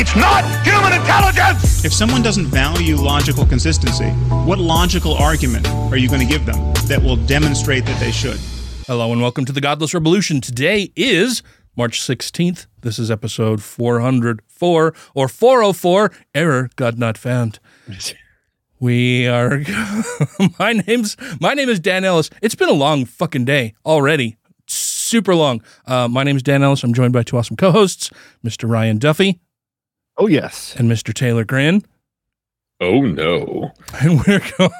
It's not human intelligence! If someone doesn't value logical consistency, what logical argument are you going to give them that will demonstrate that they should? Hello and welcome to the Godless Rebelution. Today is March 16th. This is episode 404 or 404. Error, God not found. We are my name's my name is Dan Ellis. It's been a long fucking day already. Super long. Uh, my name is Dan Ellis. I'm joined by two awesome co-hosts, Mr. Ryan Duffy Oh, yes. and Mr. Taylor Grin. Oh no. and we're going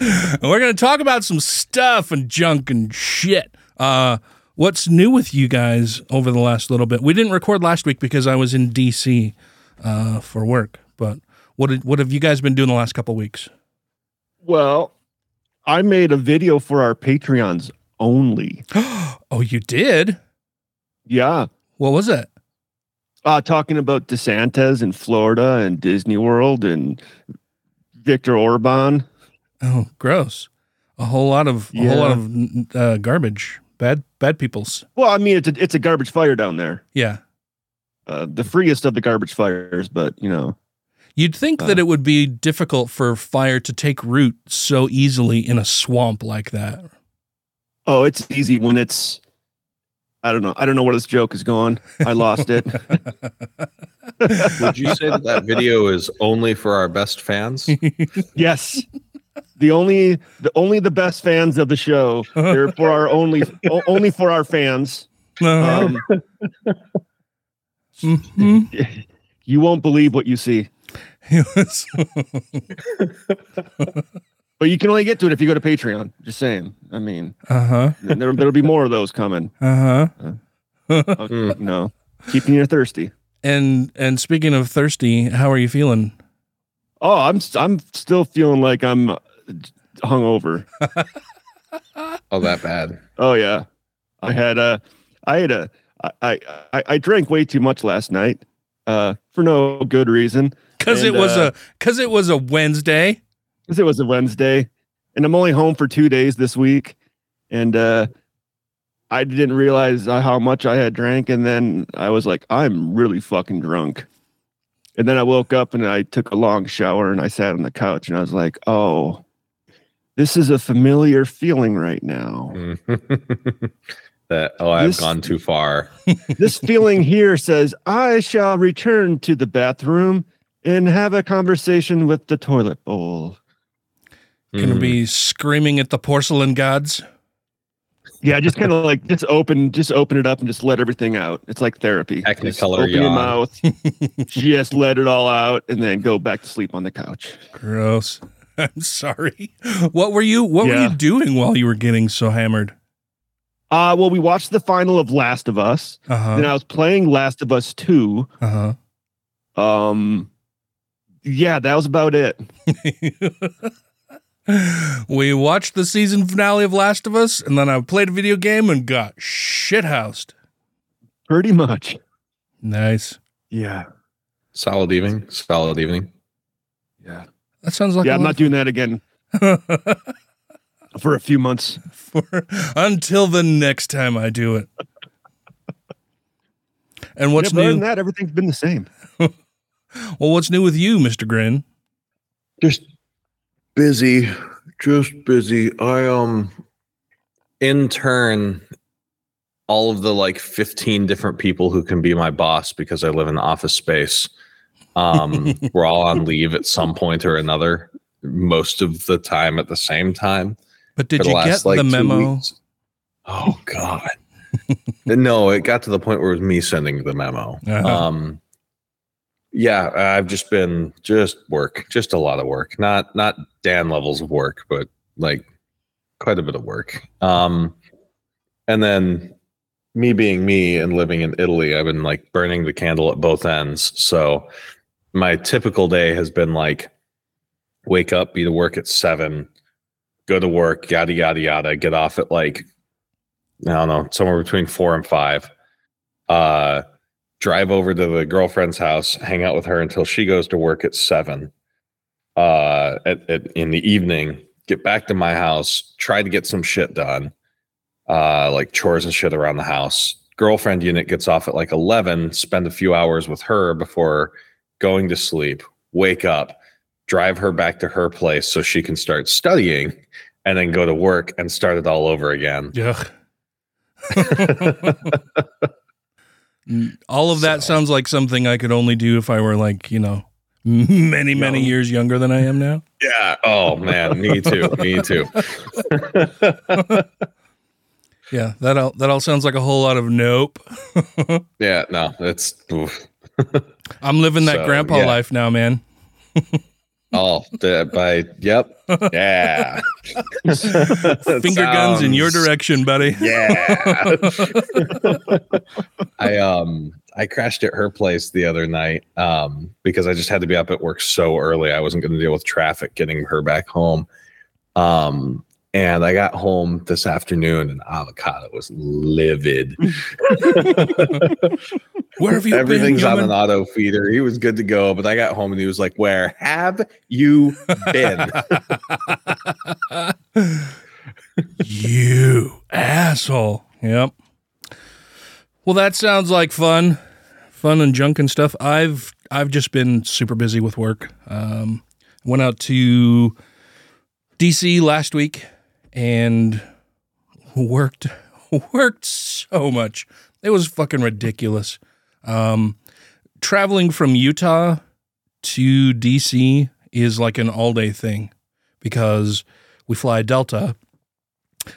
we're going to talk about some stuff and junk and shit. Uh, what's new with you guys over the last little bit? We didn't record last week because I was in DC uh, for work. But what did, what have you guys been doing the last couple weeks? Well, I made a video for our Patreons only. oh, you did? Yeah. What was it? Uh, talking about DeSantis in Florida and Disney World and Victor Orban. Oh, gross! A whole lot of a whole lot of uh, garbage. Bad bad people's. Well, I mean, it's a, it's a garbage fire down there. Yeah. Uh, the freest of the garbage fires, but you know, You'd think that it would be difficult for fire to take root so easily in a swamp like that. oh, it's easy when it's. I don't know. I don't know where this joke is going. I lost it. Would you say that that video is only for our best fans? yes. The only the only the best fans of the show. They're for our only only for our fans. Uh-huh. Um, Mhm. you won't believe what you see. Yes. But you can only get to it if you go to Patreon. Just saying. I mean, uh-huh. there, there'll be more of those coming. Uh-huh. Uh, you know, keeping you thirsty. And and speaking of thirsty, how are you feeling? Oh, I'm I'm still feeling like I'm uh, hungover. Oh, that bad. Oh yeah, I had a, I had a, I I, I drank way too much last night, uh, for no good reason. Cuz it was uh, a cuz it was a Wednesday. Because it was a Wednesday, and I'm only home for two days this week, and uh, I didn't realize uh, how much I had drank, and then I was like, I'm really fucking drunk, and then I woke up and I took a long shower and I sat on the couch and I was like, oh, this is a familiar feeling right now. that oh, I've This- gone too far. this feeling here says I shall return to the bathroom and have a conversation with the toilet bowl. Gonna Mm. be screaming at the porcelain gods. Yeah, just kind of like just open, just open it up and just let everything out. It's like therapy. Just Technicolor open your mouth, just let it all out, and then go back to sleep on the couch. Gross. I'm sorry. What were you what were you doing while you were getting so hammered? Uh well, we watched the final of Last of Us. Uh-huh. Then I was playing Last of Us 2. Uh-huh. Um yeah, that was about it. we watched the season finale of Last of Us, and then I played a video game and got shithoused. Pretty much. Nice. Yeah. Solid evening. Solid evening. Yeah. That sounds like yeah, a I'm not doing that again for a few months. for until the next time I do it. And what's yeah, but other new? than that, everything's been the same. Well, what's new with you, Mister Grin? Just busy. Just busy. I um intern all of the like 15 different people who can be my boss because I live in office space. Um, we're all on leave at some point or another, most of the time at the same time. But did you last, get like, the memo? Oh God. no, it got to the point where it was me sending the memo. Uh-huh. Um yeah, I've just been just work, just a lot of work. Not not Dan levels of work, but like quite a bit of work. Um and then me being me and living in Italy, I've been like burning the candle at both ends. So my typical day has been like wake up, be to work at seven, go to work, yada yada yada, get off at like I don't know, somewhere between four and five. Uh drive over to the girlfriend's house, hang out with her until she goes to work at seven. Uh at, at in the evening, get back to my house, try to get some shit done. Uh like chores and shit around the house. Girlfriend unit gets off at like 11, spend a few hours with her before going to sleep, wake up, drive her back to her place so she can start studying and then go to work and start it all over again. Yeah. Mm, All of that sounds like something I could only do if I were like, you know, many, many Young. years younger than I am now. Yeah. Oh man, me too. Me too. Yeah, that all that all sounds like a whole lot of nope. Yeah, no, it's oof. I'm living that So, grandpa yeah. life now, man. Oh the, by yep. Yeah. Finger guns in your direction, buddy. Yeah. I um I crashed at her place the other night um because I just had to be up at work so early. I wasn't going to deal with traffic getting her back home. Um and I got home this afternoon and avocado was livid. Where have you Everything's been? on an auto feeder. He was good to go, but I got home and he was like, "Where have you been?" you asshole. Yep. Well, that sounds like fun, fun and junk and stuff. I've I've just been super busy with work. Um, went out to DC last week and worked worked so much. It was fucking ridiculous. Um, traveling from Utah to DC is like an all day thing because we fly Delta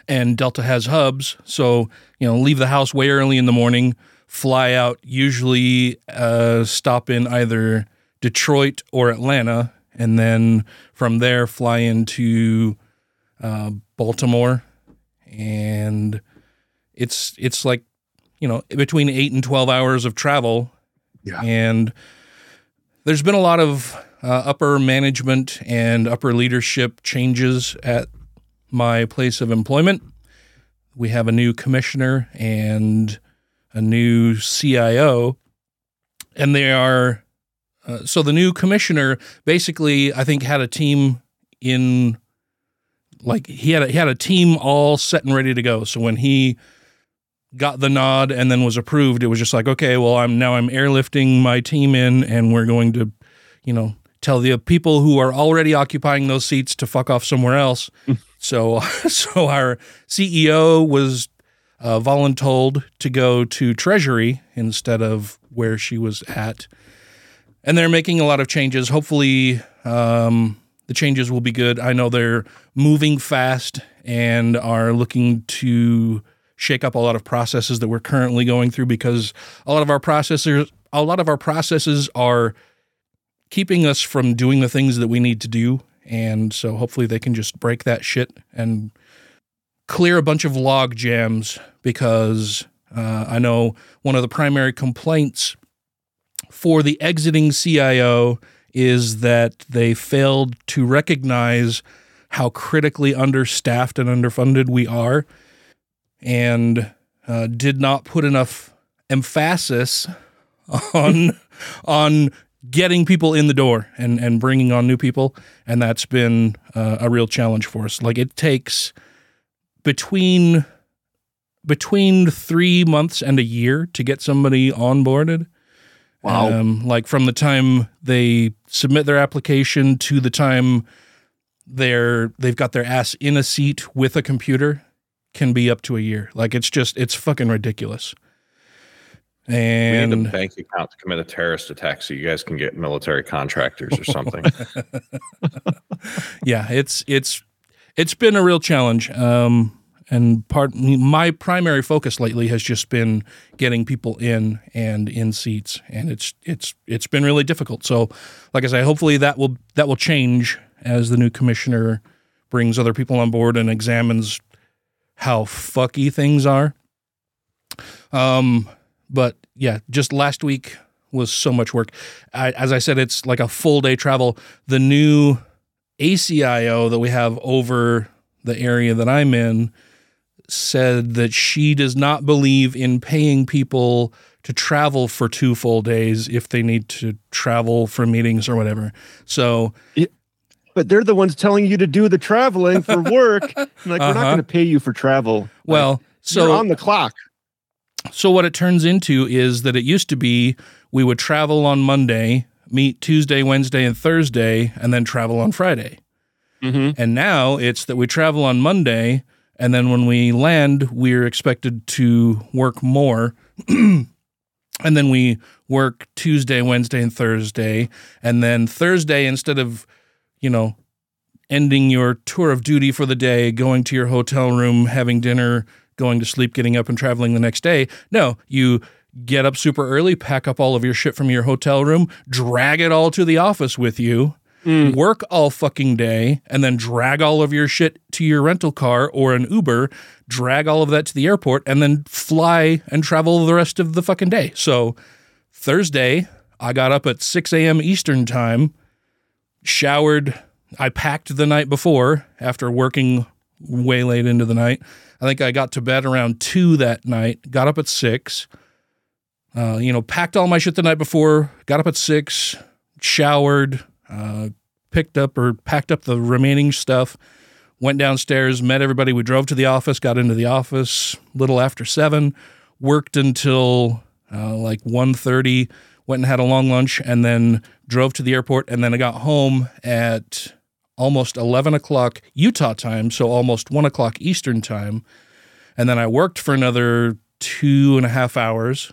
and Delta has hubs. So, you know, leave the house way early in the morning, fly out, usually uh, stop in either Detroit or Atlanta, and then from there fly into uh, Baltimore. And it's it's like, you know, between eight and 12 hours of travel. Yeah. And there's been a lot of uh, upper management and upper leadership changes at my place of employment. We have a new commissioner and a new CIO, and they are uh, so the new commissioner basically, I think, had a team in like he had a, he had a team all set and ready to go. So when he got the nod and then was approved, it was just like, okay, well, I'm now I'm airlifting my team in, and we're going to, you know, tell the people who are already occupying those seats to fuck off somewhere else. so, so our CEO was uh, voluntold to go to Treasury instead of where she was at, and they're making a lot of changes. Hopefully, um, the changes will be good. I know they're moving fast and are looking to shake up a lot of processes that we're currently going through because a lot of our processors, a lot of our processes are keeping us from doing the things that we need to do. And so hopefully they can just break that shit and clear a bunch of log jams because uh, I know one of the primary complaints for the exiting CIO is that they failed to recognize how critically understaffed and underfunded we are and uh, did not put enough emphasis on on getting people in the door and and bringing on new people. And that's been uh, a real challenge for us. Like it takes between between 3 months and a year to get somebody onboarded. Wow. um, like from the time they submit their application to the time they're they've got their ass in a seat with a computer can be up to a year. Like it's just it's fucking ridiculous. And we need a bank account to commit a terrorist attack so you guys can get military contractors or something. yeah, it's it's it's been a real challenge. Um, and part my primary focus lately has just been getting people in and in seats, and it's it's it's been really difficult. So, like I say, hopefully that will that will change as the new commissioner brings other people on board and examines how fucky things are. Um, but yeah, just last week was so much work. I, as I said, it's like a full day travel. The new ACIO that we have over the area that I'm in said that she does not believe in paying people to travel for two full days if they need to travel for meetings or whatever. So But they're the ones telling you to do the traveling for work. Like, we're not Uh-huh. going to pay you for travel. Well, Like, so you're on the clock. So what it turns into is that it used to be we would travel on Monday, meet Tuesday, Wednesday, and Thursday, and then travel on Friday. And now it's that we travel on Monday, and then when we land, we're expected to work more. and then we work Tuesday, Wednesday, and Thursday. And then Thursday, instead of, you know, ending your tour of duty for the day, going to your hotel room, having dinner, going to sleep, getting up, and traveling the next day. No, you get up super early, pack up all of your shit from your hotel room, drag it all to the office with you. Mm. Work all fucking day and then drag all of your shit to your rental car or an Uber, drag all of that to the airport, and then fly and travel the rest of the fucking day. So Thursday, I got up at 6 a.m. Eastern time, showered. I packed the night before after working way late into the night. I think I got to bed around two that night, got up at six, uh, you know, packed all my shit the night before, got up at six, showered, uh, picked up or packed up the remaining stuff, went downstairs, met everybody. We drove to the office, got into the office little after seven, worked until uh, like 1.30, went and had a long lunch, and then drove to the airport. And then I got home at almost 11 o'clock Utah time, so almost 1 o'clock Eastern time. And then I worked for another two and a half hours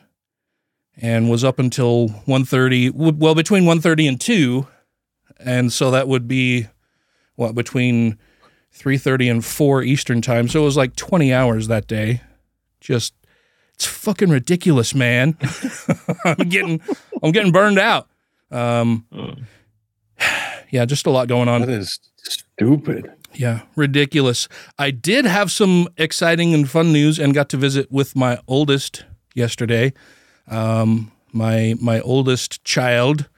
and was up until 1.30, well, between 1.30 and 2. And so that would be, what, between 3.30 and 4 Eastern time. So it was like 20 hours that day. Just, it's fucking ridiculous, man. I'm getting, I'm getting burned out. Um, yeah, just a lot going on. That is stupid. Yeah, ridiculous. I did have some exciting and fun news and got to visit with my oldest yesterday. Um, my my oldest child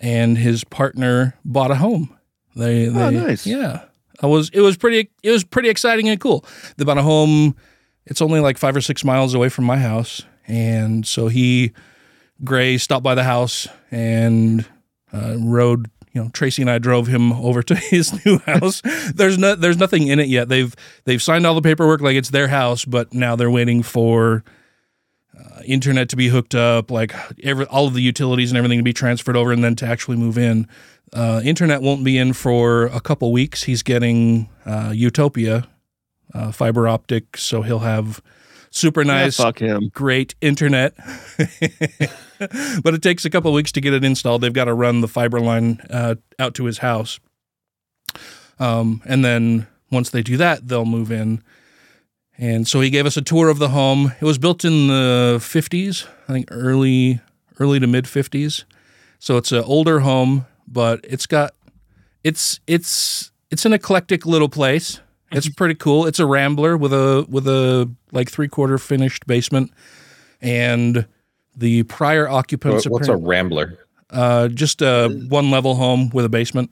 and his partner bought a home. They, they Oh, nice. Yeah. I was it was pretty it was pretty exciting and cool. They bought a home. It's only like 5 or 6 miles away from my house. And so he Gray stopped by the house and uh, rode. You know, Tracy and I drove him over to his new house. there's no, there's nothing in it yet. They've they've signed all the paperwork like it's their house, but now they're waiting for uh, internet to be hooked up, like every all of the utilities and everything to be transferred over, and then to actually move in. Uh, internet won't be in for a couple weeks. He's getting uh, Utopia uh, fiber optic, so he'll have super nice Yeah, fuck him. great internet. but it takes a couple of weeks to get it installed. They've got to run the fiber line uh, out to his house. Um, and then once they do that, they'll move in. And so he gave us a tour of the home. It was built in the 50s, I think early early to mid 50s. So it's an older home, but it's got it's it's it's an eclectic little place. It's pretty cool. It's a rambler with a with a like three quarter finished basement, and the prior occupants What- What's a rambler? uh, just a one level home with a basement.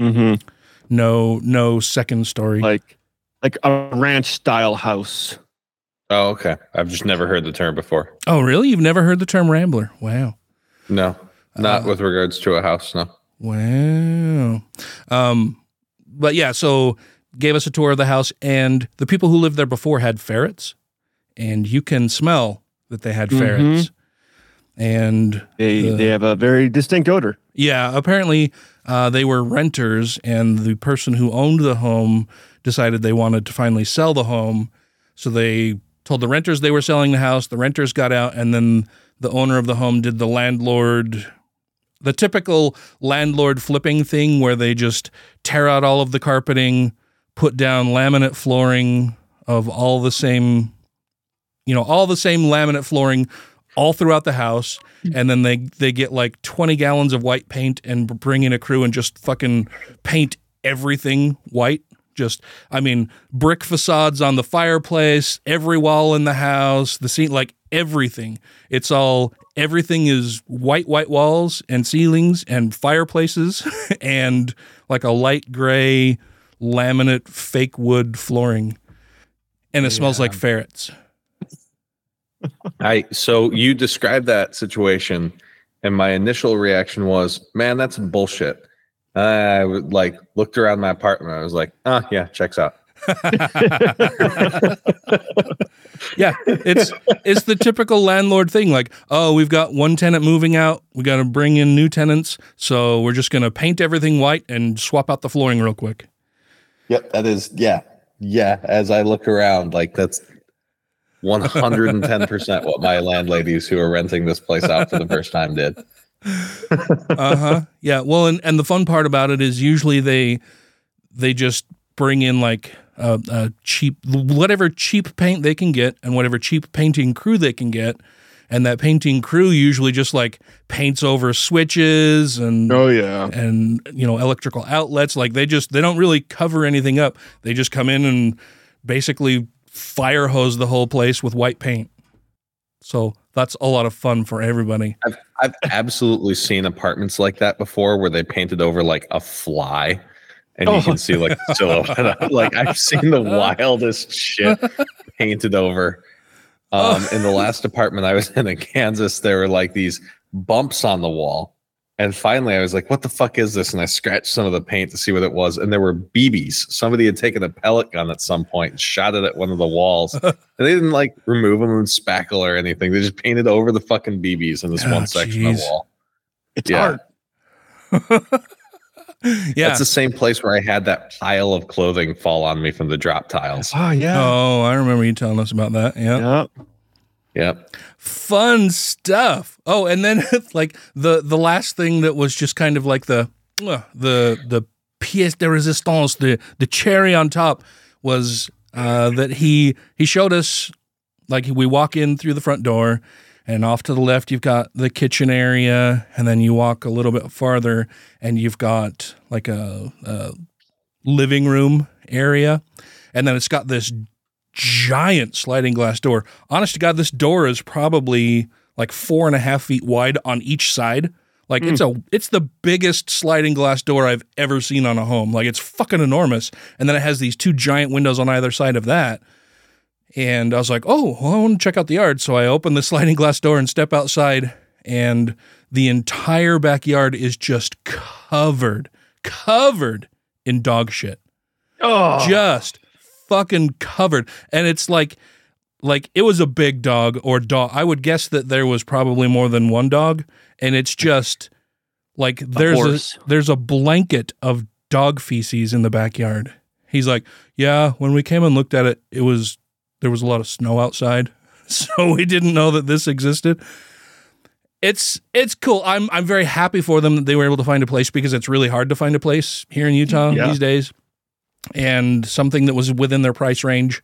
Mm-hmm. No no second story. Like, like a ranch style house. Oh, okay. I've just never heard the term before. oh really? You've never heard the term rambler? Wow. No, not Uh, with regards to a house. No. Wow. Um, but yeah, so gave us a tour of the house, and the people who lived there before had ferrets, and you can smell that they had ferrets. And They the- they have a very distinct odor. yeah, apparently uh, they were renters, and the person who owned the home decided they wanted to finally sell the home. So they told the renters they were selling the house. The renters got out, and then the owner of the home did the landlord, the typical landlord flipping thing where they just tear out all of the carpeting, put down laminate flooring of all the same, you know, all the same laminate flooring all throughout the house and then they they get like 20 gallons of white paint and bring in a crew and just fucking paint everything white just i mean brick facades on the fireplace every wall in the house the scene like everything it's all everything is white, white walls and ceilings and fireplaces and like a light gray laminate fake wood flooring. And it smells like ferrets. I so you described that situation, and my initial reaction was, "Man, that's bullshit." I would like looked around my apartment. I was like, "Ah, yeah, checks out." Yeah, it's it's the typical landlord thing. Like, oh, we've got one tenant moving out. We got to bring in new tenants, so we're just gonna paint everything white and swap out the flooring real quick. Yep, that is yeah, yeah. As I look around, like that's one hundred and ten percent what my landladies who are renting this place out for the first time did. uh huh. Yeah. Well, and and the fun part about it is usually they they just bring in like a, a cheap whatever cheap paint they can get and whatever cheap painting crew they can get. And that painting crew usually just like paints over switches and Oh yeah. and you know electrical outlets like they just they don't really cover anything up they just come in and basically fire hose the whole place with white paint so that's a lot of fun for everybody I've I've absolutely seen apartments like that before where they painted over like a fly and you can see like silhouette. like I've seen the wildest shit painted over. Um in the last apartment I was in in Kansas, there were like these bumps on the wall. And finally I was like, what the fuck is this? And I scratched some of the paint to see what it was. And there were BBs. Somebody had taken a pellet gun at some point and shot it at one of the walls. and they didn't like remove them with spackle or anything. They just painted over the fucking BBs in this Oh, one section of the wall. It's Yeah. art. yeah That's the same place where I had that pile of clothing fall on me from the drop tiles. Oh yeah. oh i remember you telling us about that yeah Yeah. Yep. fun stuff oh and then like the the last thing that was just kind of like the uh, the the pièce de résistance the the cherry on top was uh that he he showed us like we walk in through the front door and off to the left you've got the kitchen area and then you walk a little bit farther and you've got like a, a living room area and then it's got this giant sliding glass door honest to god this door is probably like four and a half feet wide on each side like it's hmm. a it's the biggest sliding glass door i've ever seen on a home like it's fucking enormous and then it has these two giant windows on either side of that and I was like, oh, well, I want to check out the yard. So I open the sliding glass door and step outside, and the entire backyard is just covered, covered in dog shit. Oh. Just fucking covered. And it's like, like it was a big dog or dog. I would guess that there was probably more than one dog, and it's just like there's a, horse. there's a blanket of dog feces in the backyard. He's like, yeah. When we came and looked at it, it was there was a lot of snow outside, so we didn't know that this existed. It's it's cool. I'm I'm very happy for them that they were able to find a place because it's really hard to find a place here in Utah Yeah. these days, and something that was within their price range.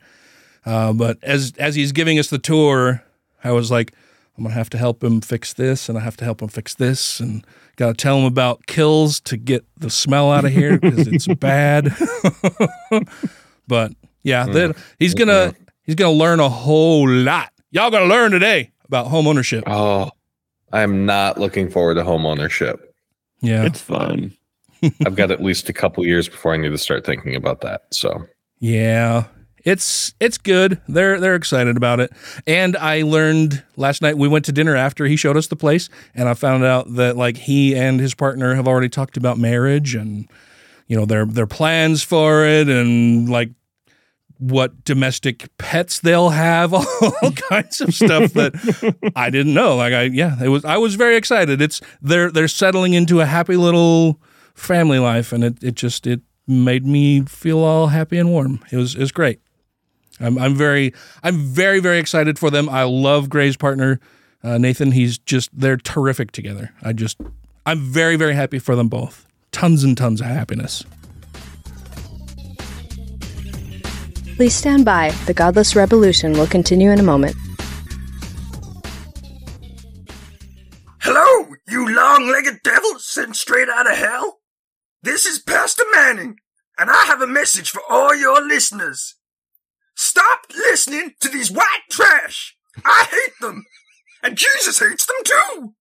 Uh, but as as he's giving us the tour, I was like, I'm gonna have to help him fix this, and I have to help him fix this, and got to tell him about Kilz to get the smell out of here because it's bad. but yeah, then he's gonna he's gonna learn a whole lot. Y'all gonna learn today about home ownership. Oh, I'm not looking forward to home ownership. Yeah, It's fun. I've got at least a couple years before I need to start thinking about that. So Yeah. It's it's good. They're they're excited about it. And I learned last night we went to dinner after he showed us the place and I found out that like he and his partner have already talked about marriage and you know their their plans for it and like what domestic pets they'll have all kinds of stuff that I didn't know. Like I yeah, it was I was very excited. It's they're they're settling into a happy little family life and it it just it made me feel all happy and warm. It was it was great. I'm I'm very I'm very very excited for them. I love Gray's partner, uh, Nathan. He's just they're terrific together. I just I'm very very happy for them both. Tons and tons of happiness. Please stand by. The Godless Rebelution will continue in a moment. Hello, you long-legged devil sent straight out of hell. This is Pastor Manning, and I have a message for all your listeners. Stop listening to these white trash. I hate them. and Jesus hates them too.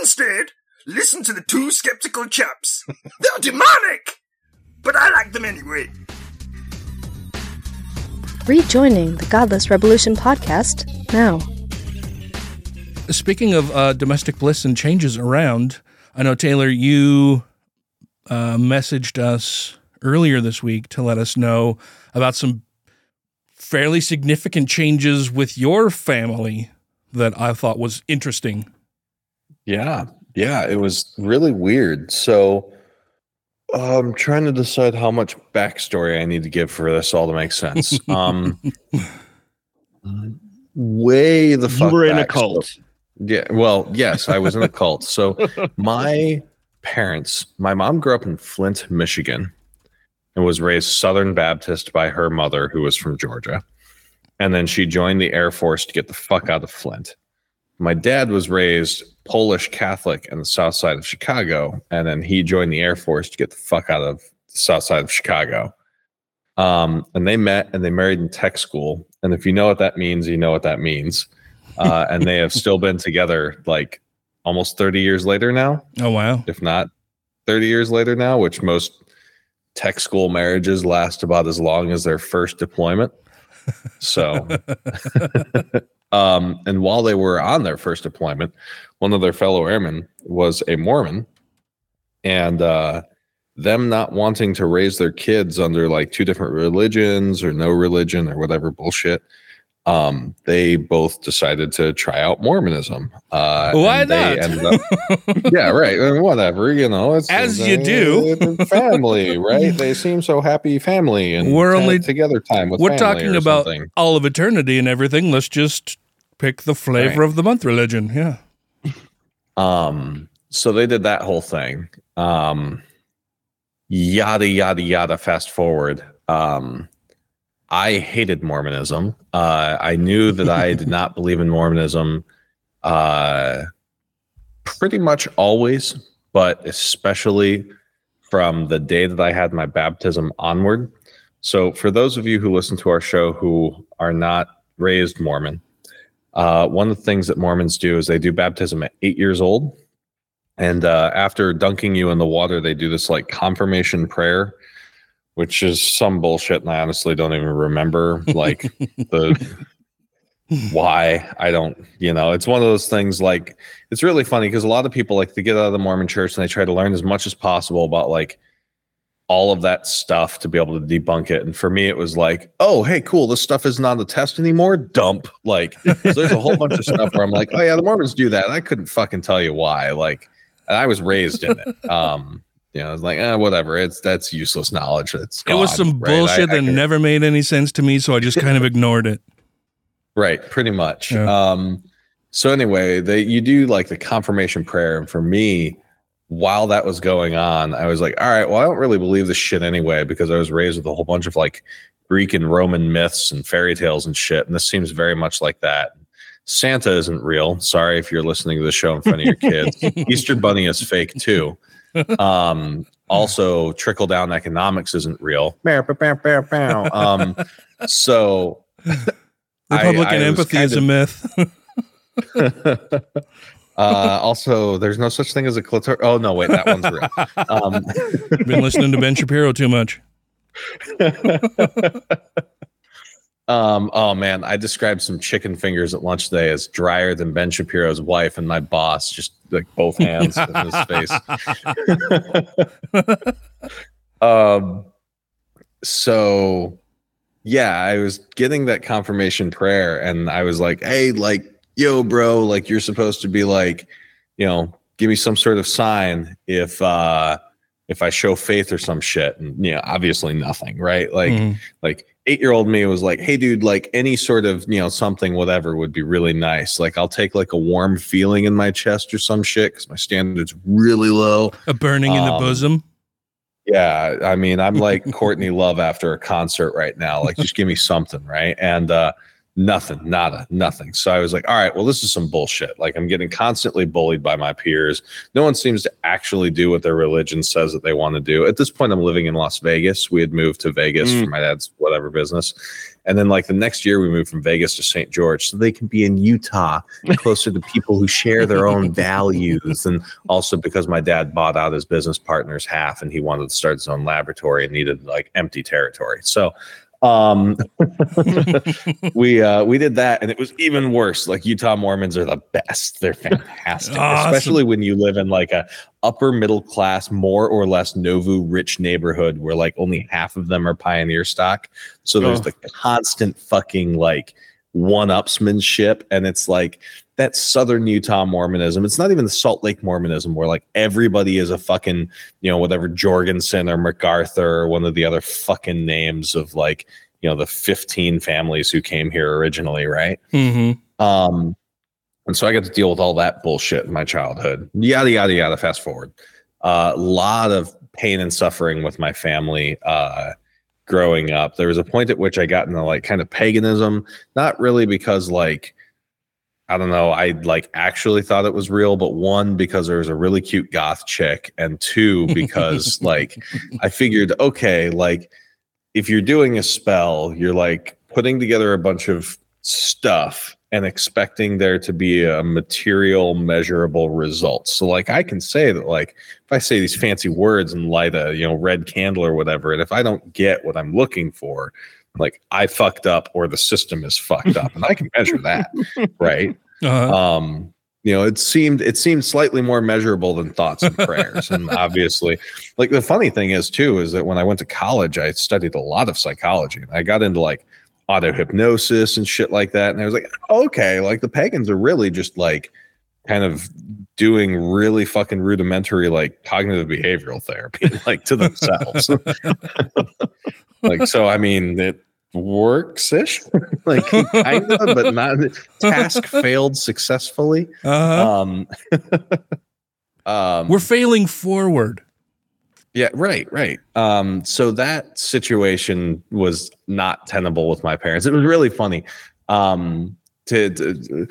Instead, listen to the two skeptical chaps. They're demonic! But I like them anyway. Rejoining the Godless Rebelution podcast now. Speaking of uh, domestic bliss and changes around, I know Taylor, you uh, messaged us earlier this week to let us know about some fairly significant changes with your family that I thought was interesting. Yeah. Yeah. It was really weird. So I'm trying to decide how much backstory I need to give for this all to make sense. Um, way the You fuck were in a cult. So- yeah. Well, yes, I was in a cult. So my parents, my mom grew up in Flint, Michigan, and was raised Southern Baptist by her mother, who was from Georgia. And then she joined the Air Force to get the fuck out of Flint. My dad was raised Polish Catholic in the south side of Chicago, and then he joined the Air Force to get the fuck out of the south side of Chicago. Um, and they met and they married in tech school. And if you know what that means, you know what that means. Uh, and they have still been together like almost 30 years later now, Oh, wow. if not 30 years later now, which most tech school marriages last about as long as their first deployment. So, um, and while they were on their first deployment, one of their fellow airmen was a Mormon, and uh, them not wanting to raise their kids under like two different religions or no religion or whatever bullshit. Um, they both decided to try out Mormonism. Uh, Why they not? up- yeah, right. and Whatever, you know, it's As you do. it's family, right? They seem so happy, family, and We're only- together time with. We're talking about something. all of eternity and everything. Let's just pick the flavor Right. of the month religion. Yeah. Um, so they did that whole thing. Um, yada yada yada. Fast forward. Um, I hated Mormonism. Uh, I knew that I did not believe in Mormonism. Uh, pretty much always, but especially from the day that I had my baptism onward. So, for those of you who listen to our show who are not raised Mormon, uh, one of the things that Mormons do is they do baptism at eight years old. And uh, after dunking you in the water, they do this like confirmation prayer, which is some bullshit. And I honestly don't even remember like the why. I don't, you know, it's one of those things like it's really funny because a lot of people like to get out of the Mormon church and they try to learn as much as possible about like all of that stuff to be able to debunk it. And for me, it was like, oh, hey, cool, this stuff isn't on the test anymore. Dump. Like, so there's a whole bunch of stuff where I'm like, oh yeah, the Mormons do that. And I couldn't fucking tell you why. Like, and I was raised in it. Um, you know, I was like, eh, whatever. It's that's useless knowledge. It's it was some right? Bullshit I that can- never made any sense to me, so I just kind of ignored it. Right, pretty much. Yeah. Um, so anyway, they you do like the confirmation prayer, and for me, while that was going on, I was like, all right, well, I don't really believe this shit anyway because I was raised with a whole bunch of like Greek and Roman myths and fairy tales and shit, and this seems very much like that. Santa isn't real. Sorry if you're listening to the show in front of your kids. Easter Bunny is fake too. Um, also, trickle down economics isn't real. Um, so I- Republican I was empathy kind is a myth. uh, also, there's no such thing as a clitor. Oh no, wait, that one's real. Um, Been listening to Ben Shapiro too much. Um, oh man, I described some chicken fingers at lunch today as drier than Ben Shapiro's wife and my boss, just like both hands in his face. um, so yeah, I was getting that confirmation prayer, and I was like, "Hey, like, yo, bro, like, you're supposed to be like, you know, give me some sort of sign if uh if I show faith or some shit." And you know, obviously nothing, right? Like, Mhm. like eight year old me was like, "Hey, dude, like, any sort of you know something, whatever, would be really nice. Like, I'll take like a warm feeling in my chest or some shit because my standard's really low." A burning in the Um, bosom. Yeah, I mean, I'm like Courtney Love after a concert right now. Like, just give me something, right? And uh, Nothing, nada, nothing. So I was like, all right, well, this is some bullshit. Like I'm getting constantly bullied by my peers. No one seems to actually do what their religion says that they want to do. At this point, I'm living in Las Vegas. We had moved to Vegas Mm. for my dad's whatever business. And then like the next year we moved from Vegas to St. George so they can be in Utah closer to people who share their own values and also because my dad bought out his business partner's half and he wanted to start his own laboratory and needed like empty territory. So um we uh we did that and it was even worse like utah mormons are the best they're fantastic Awesome. especially when you live in like a upper middle class more or less nouveau riche neighborhood where like only half of them are pioneer stock so there's Oh. the constant fucking like one-upsmanship and it's like that southern utah mormonism it's not even the salt lake mormonism where like everybody is a fucking you know whatever jorgensen or macarthur or one of the other fucking names of like you know the 15 families who came here originally right? Mm-hmm. um and so i got to deal with all that bullshit in my childhood. Yada yada yada fast forward. A lot of pain and suffering with my family uh growing up. There was a point at which i got into like kind of paganism not really because like I don't know. I like actually thought it was real, but one because there was a really cute goth chick, and two because like I figured, okay, like if you're doing a spell, you're like putting together a bunch of stuff and expecting there to be a material, measurable result. So like I can say that like if I say these fancy words and light a you know red candle or whatever, and if I don't get what I'm looking for, like I fucked up or the system is fucked up, and I can measure that, right? Uh-huh. um you know it seemed it seemed slightly more measurable than thoughts and prayers and obviously like the funny thing is too is that when i went to college i studied a lot of psychology and i got into like auto hypnosis and shit like that and i was like okay like the pagans are really just like kind of doing really fucking rudimentary like cognitive behavioral therapy like to themselves like so i mean it works ish like kind of but not task failed successfully? Uh-huh. um um We're failing forward. yeah right right. Um so that situation was not tenable with my parents. It was really funny. Um to, to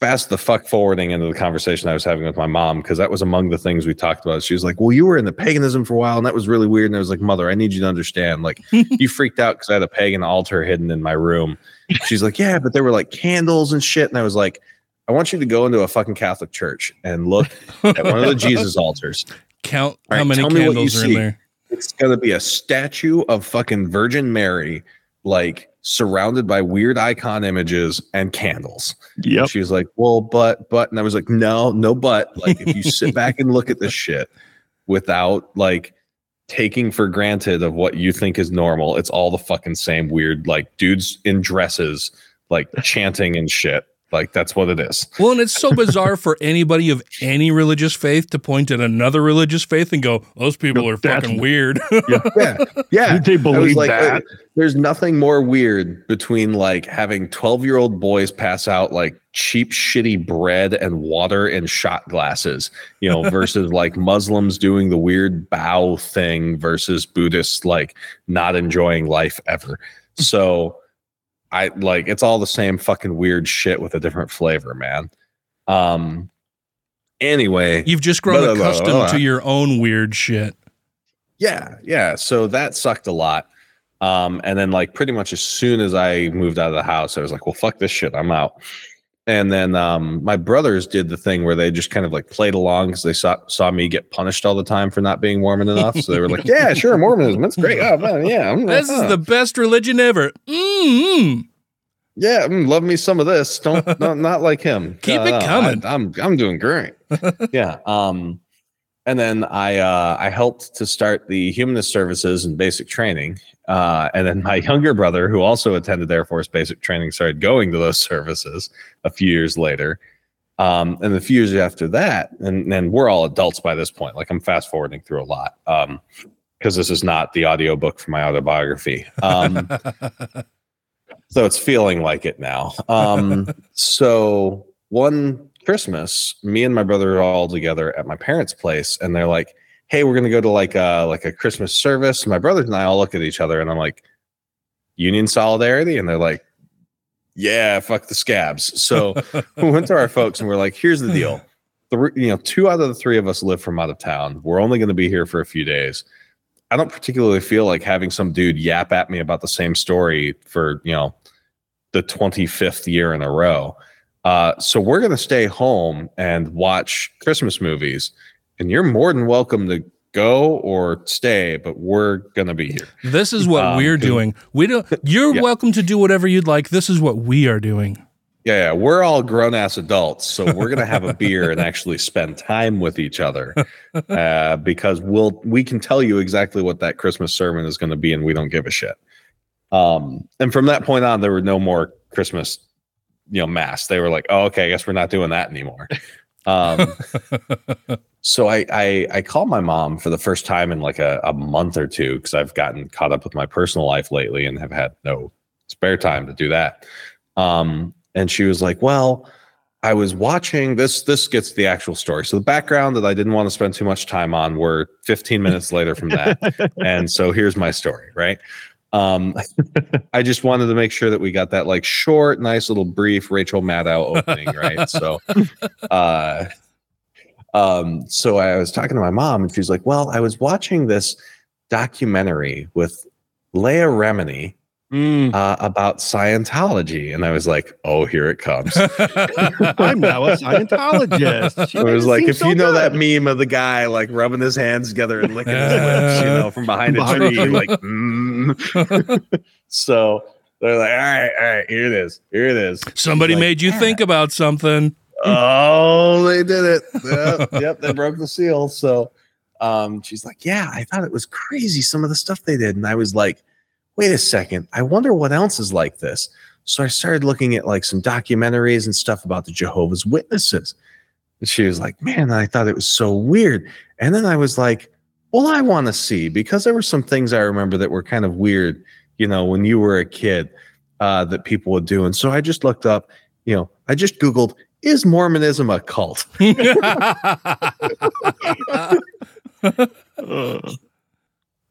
fast the fuck forwarding into the conversation I was having with my mom because that was among the things we talked about. She was like, "Well, you were in the paganism for a while, and that was really weird." And I was like, "Mother, I need you to understand. Like, you freaked out because I had a pagan altar hidden in my room." She's like, "Yeah, but there were like candles and shit." And I was like, "I want you to go into a fucking Catholic church and look at one of the Jesus altars. Count All how many tell me what you candles are in see. there. It's gonna be a statue of fucking Virgin Mary, like surrounded by weird icon images and candles." Yeah. She was like, "Well, but but," and I was like, "No, no, but." Like, if you sit back and look at this shit without like taking for granted of what you think is normal, it's all the fucking same weird like dudes in dresses like chanting and shit. Like that's what it is. Well, and it's so bizarre for anybody of any religious faith to point at another religious faith and go, "Those people No, are that's- fucking weird." Yeah, yeah. Did they believe like, that? uh, there's nothing more weird between like having 12 year old boys pass out like cheap, shitty bread and water and shot glasses, you know, versus like Muslims doing the weird bow thing versus Buddhists like not enjoying life ever. So I like it's all the same fucking weird shit with a different flavor, man. Um, anyway, You've just grown Blah, blah, blah, accustomed blah. to your own weird shit. Yeah, yeah. So that sucked a lot. Um, and then like pretty much as soon as I moved out of the house, I was like, well, fuck this shit. I'm out. And then um, my brothers did the thing where they just kind of like played along because they saw saw me get punished all the time for not being Mormon enough. So they were like, "Yeah, sure, Mormonism, that's great. Oh, man, yeah, mm, This is uh, the best religion ever. mm yeah, mm, love me some of this. Don't not, not like him. Keep No, it coming. I, I'm I'm doing great. yeah. Um, and then I uh, I helped to start the humanist services and basic training. Uh, and then my younger brother, who also attended Air Force basic training, started going to those services a few years later. Um, and a few years after that, and then we're all adults by this point. Like I'm fast forwarding through a lot um, because this is not the audiobook for my autobiography. Um, so it's feeling like it now. Um, so one Christmas, me and my brother are all together at my parents' place, and they're like, "Hey, we're gonna go to like a like a Christmas service." My brothers and I all look at each other, and I'm like, "Union solidarity," and they're like, yeah, fuck the scabs. So we went to our folks and we're like, here's the deal. You know, two out of the three of us live from out of town. We're only going to be here for a few days. I don't particularly feel like having some dude yap at me about the same story for, you know, the 25th year in a row. Uh, so we're going to stay home and watch Christmas movies. And you're more than welcome to go or stay, but we're going to be here. This is what Um, we're doing. We don't. You're Yeah. welcome to do whatever you'd like. This is what we are doing. Yeah, yeah, we're all grown ass adults, so we're gonna have a beer and actually spend time with each other, uh, because we'll we can tell you exactly what that Christmas sermon is going to be, and we don't give a shit. Um, and from that point on, there were no more Christmas, you know, mass. They were like, "Oh, okay, I guess we're not doing that anymore." Um, so I, I I called my mom for the first time in like a, a month or two because I've gotten caught up with my personal life lately and have had no spare time to do that. Um, and she was like, "Well, I was watching this. This gets the actual story. So the background that I didn't want to spend too much time on were 15 minutes later from that. and so here's my story, right? Um, I just wanted to make sure that we got that like short, nice little brief Rachel Maddow opening, right? So, uh, um, so I was talking to my mom, and she's like, "Well, I was watching this documentary with Leah Remini Mm, uh, about Scientology," and I was like, "Oh, here it comes." I'm now a Scientologist. She It was like if so you know that meme of the guy like rubbing his hands together and licking his lips, you know, from behind a tree, tree. like. mm. so they're like, "All right, all right, here it is, here it is." Somebody Like, made you think about something. Oh, they did it. Yep, yep, they broke the seal. So um, she's like, Yeah, I thought it was crazy some of the stuff they did. And I was like, Wait a second, I wonder what else is like this. So I started looking at like some documentaries and stuff about the Jehovah's Witnesses. And she was like, Man, I thought it was so weird. And then I was like, Well, I want to see because there were some things I remember that were kind of weird, you know, when you were a kid uh, that people would do. And so I just looked up, you know, I just Googled, is Mormonism a cult?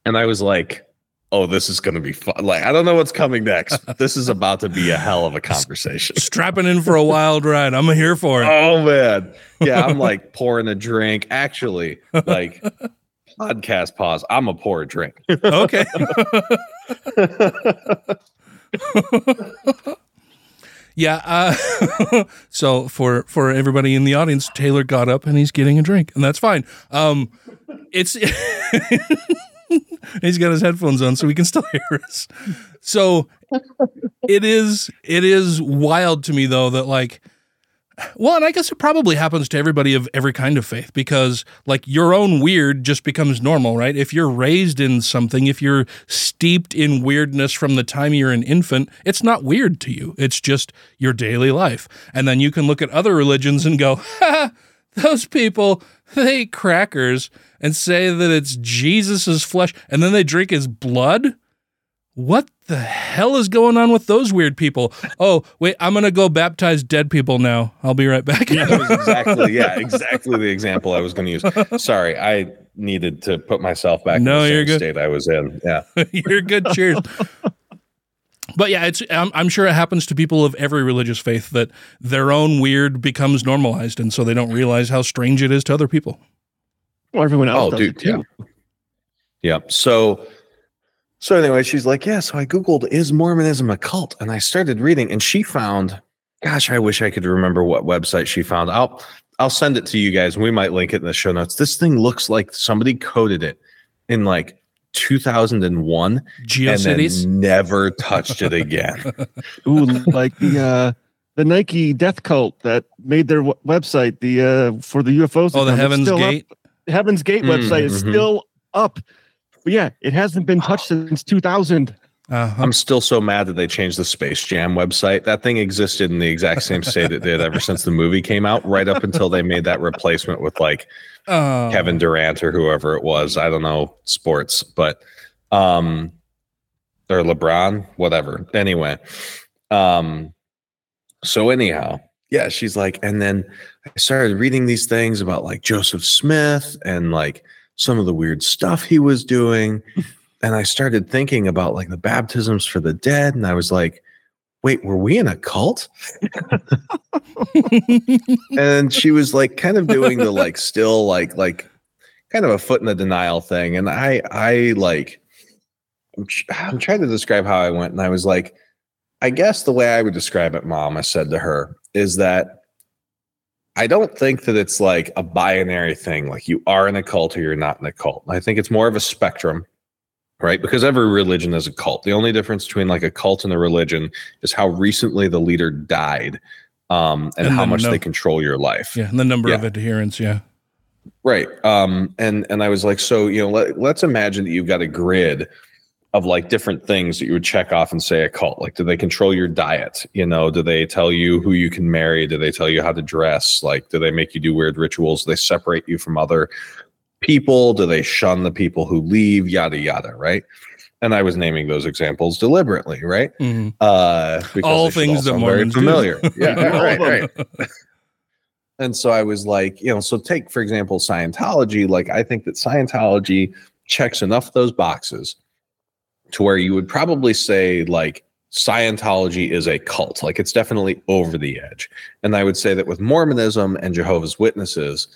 And I was like, oh, this is going to be fun. Like, I don't know what's coming next. This is about to be a hell of a conversation. Strapping in for a wild ride. I'm here for it. Oh, man. Yeah, I'm like pouring a drink. Actually, like, podcast pause. I'm a pour a drink. Okay. yeah. Uh, so for for everybody in the audience, Taylor got up and he's getting a drink, and that's fine. Um, it's he's got his headphones on, so we can still hear us. So it is it is wild to me though that like well, and I guess it probably happens to everybody of every kind of faith because, like, your own weird just becomes normal, right? If you're raised in something, if you're steeped in weirdness from the time you're an infant, it's not weird to you. It's just your daily life. And then you can look at other religions and go, ha, those people, they eat crackers and say that it's Jesus's flesh, and then they drink his blood. What the hell is going on with those weird people? Oh, wait, I'm going to go baptize dead people now. I'll be right back. That was exactly, yeah, exactly the example I was going to use. Sorry, I needed to put myself back No, in the you're good. state I was in. Yeah. You're good. Cheers. But yeah, it's I'm, I'm sure it happens to people of every religious faith that their own weird becomes normalized, and so they don't realize how strange it is to other people. Well, everyone else Oh, does dude, it too. Yeah. So, so anyway, she's like, yeah. So I googled, is Mormonism a cult? And I started reading, and she found, gosh, I wish I could remember what website she found. I'll I'll send it to you guys. and We might link it in the show notes. This thing looks like somebody coded it in like 2001 and GeoCities. then never touched it again. Ooh, like the uh the Nike death cult that made their w- website the uh for the UFOs. Oh, the Heaven's still up. Gate. Heaven's Gate Mm, website is mhm. still up. But yeah, it hasn't been touched since 2000. Uh-huh. I'm still so mad that they changed the Space Jam website. That thing existed in the exact same state it did ever since the movie came out, right up until they made that replacement with like Oh. Kevin Durant or whoever it was. I don't know sports, but um or LeBron, whatever. Anyway. Um so anyhow, yeah, she's like, and then I started reading these things about like Joseph Smith and like some of the weird stuff he was doing. and I started thinking about like the baptisms for the dead. And I was like, wait, were we in a cult? and she was like kind of doing the like still like like kind of a foot in the denial thing. And I I like I'm, I'm trying to describe how I went, and I was like, I guess the way I would describe it, mom, I said to her, is that I don't think that it's like a binary thing, like you are in a cult or you're not in a cult. I think it's more of a spectrum, right? Because every religion is a cult. The only difference between like a cult and a religion is how recently the leader died um, and, And how much num- they control your life. Yeah, and the number of adherents. Yeah. Right. Um, and and I was like, so you know, let, let's imagine that you've got a grid of like different things that you would check off and say a cult. Like, do they control your diet? You know, do they tell you who you can marry? Do they tell you how to dress? Like, do they make you do weird rituals? Do they separate you from other people? Do they shun the people who leave? Yada yada. Right. And I was naming those examples deliberately, right? Mhm. Uh, All things that sound very do. familiar. Yeah, right, right. And so I was like, you know, so take for example Scientology. Like I think that Scientology checks enough of those boxes to where you would probably say like Scientology is a cult. Like it's definitely over the edge. And I would say that with Mormonism and Jehovah's Witnesses,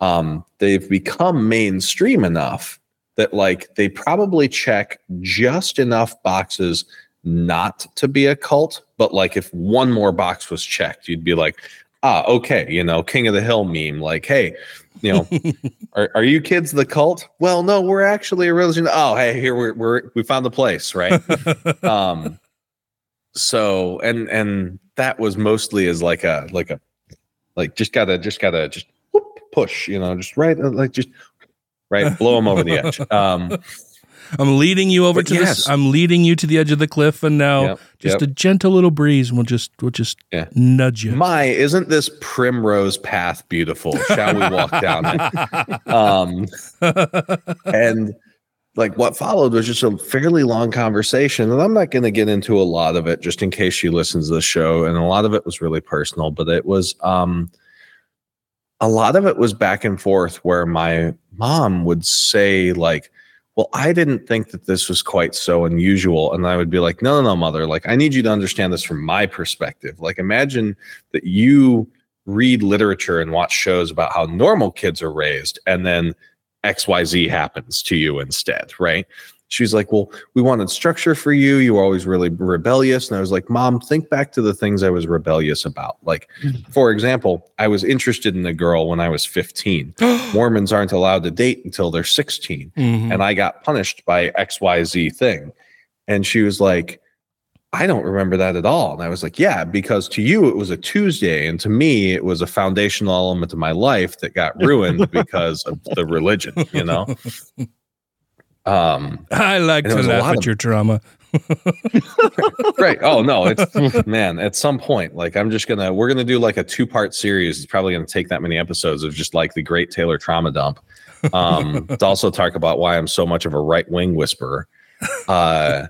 um, they've become mainstream enough that like they probably check just enough boxes not to be a cult. But like if one more box was checked, you'd be like, ah, okay, you know, King of the Hill meme, like, hey, you know, are, are you kids the cult? Well, no, we're actually a religion. Oh, hey, here we're, we're we found the place, right? um, so and and that was mostly as like a like a like just gotta just gotta just whoop, push, you know, just right like just right blow them over the edge. Um, I'm leading you over But to yes. this. I'm leading you to the edge of the cliff, and now Yep, just yep. a gentle little breeze, and we'll just we'll just Yeah. nudge you. My, isn't this primrose path beautiful? Shall we walk down it? Um, and like what followed was just a fairly long conversation. And I'm not going to get into a lot of it just in case she listens to the show. And a lot of it was really personal, but it was, um, a lot of it was back and forth where my mom would say, like, well, I didn't think that this was quite so unusual. And I would be like, no, no, no, mother, like, I need you to understand this from my perspective. Like, imagine that you read literature and watch shows about how normal kids are raised, and then XYZ happens to you instead, right? She's like, Well, we wanted structure for you. You were always really rebellious. And I was like, Mom, think back to the things I was rebellious about. Like, for example, I was interested in a girl when I was 15. Mormons aren't allowed to date until they're 16 Mhm. and I got punished by XYZ thing. And she was like, I don't remember that at all. And I was like, Yeah, because to you it was a Tuesday, and to me it was a foundational element of my life that got ruined because of the religion, you know? Um I like to laugh at of- your trauma. right. Oh no, it's man, at some point, like I'm just gonna we're gonna do like a two-part series. It's probably gonna take that many episodes of just like the great Taylor trauma dump. Um to also talk about why I'm so much of a right-wing whisperer. Uh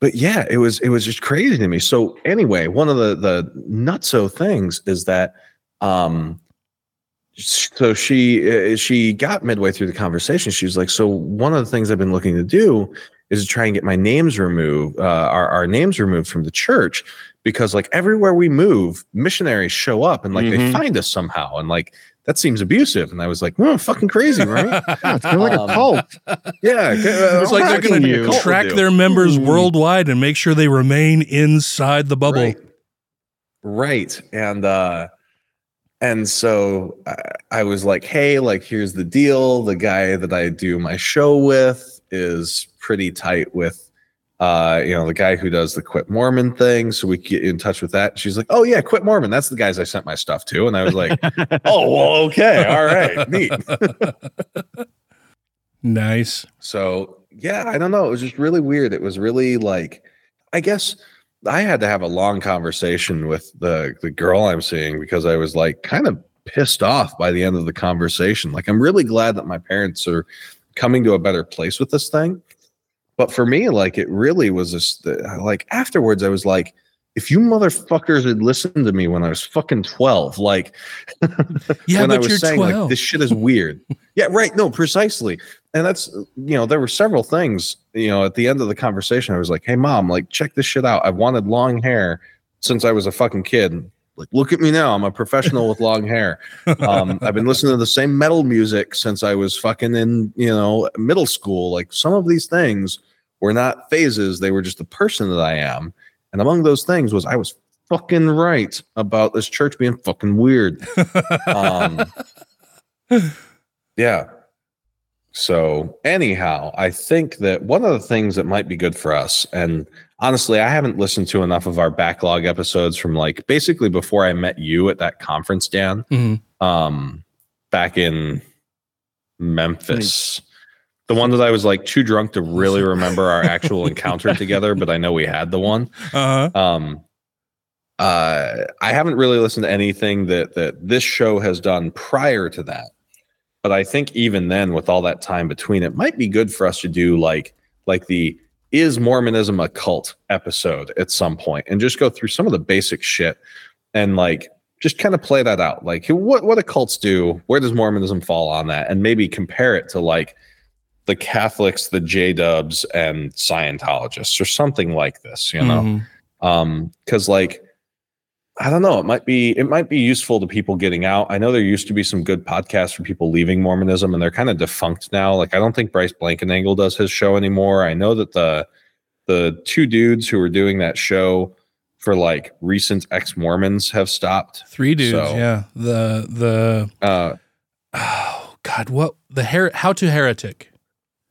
but yeah, it was it was just crazy to me. So anyway, one of the the nutso things is that um so she uh, she got midway through the conversation. She was like, "So one of the things I've been looking to do is to try and get my names removed, uh, our our names removed from the church, because like everywhere we move, missionaries show up and like they Mhm. find us somehow, and like that seems abusive." And I was like, "Oh, fucking crazy, right?" Yeah, it's kind of like Um, a cult. yeah, It's like they're going you. to track their members worldwide and make sure they remain inside the bubble. Right. Right. And uh and so I, I was like, hey, like here's the deal. The guy that I do my show with is pretty tight with uh, you know, the guy who does the quit Mormon thing. So we get in touch with that. She's like, Oh yeah, quit Mormon. That's the guys I sent my stuff to. And I was like, Oh, well, okay, all right, neat. Nice. So yeah, I don't know. It was just really weird. It was really like, I guess I had to have a long conversation with the the girl I'm seeing because I was like kind of pissed off by the end of the conversation. Like I'm really glad that my parents are coming to a better place with this thing. But for me, like it really was just uh, like afterwards, I was like, if you motherfuckers had listened to me when I was fucking 12, like Yeah, when but I was you're saying 12. like this shit is weird. yeah, right. No, precisely. And that's you know, there were several things, you know, at the end of the conversation, I was like, Hey mom, like check this shit out. I've wanted long hair since I was a fucking kid. Like, look at me now. I'm a professional with long hair. Um, I've been listening to the same metal music since I was fucking in, you know, middle school. Like some of these things were not phases, they were just the person that I am. And among those things was I was fucking right about this church being fucking weird. Um, yeah. So, anyhow, I think that one of the things that might be good for us, and honestly, I haven't listened to enough of our backlog episodes from like basically before I met you at that conference, Dan, Mhm. um, back in Memphis. The one that I was like too drunk to really remember our actual encounter together, but I know we had the one. Uh-huh. Um, uh, I haven't really listened to anything that that this show has done prior to that, but I think even then, with all that time between, it might be good for us to do like like the is Mormonism a cult episode at some point, and just go through some of the basic shit and like just kind of play that out. Like what what do cults do? Where does Mormonism fall on that? And maybe compare it to like the Catholics, the J Dubs, and Scientologists, or something like this. You know Mhm. um because like i don't know it might be it might be useful to people getting out i know there used to be some good podcasts for people leaving mormonism and they're kind of defunct now like i don't think bryce blankenagel does his show anymore i know that the the two dudes who were doing that show for like recent ex-mormons have stopped Three dudes, So- yeah. The the uh oh god, what the her how to heretic.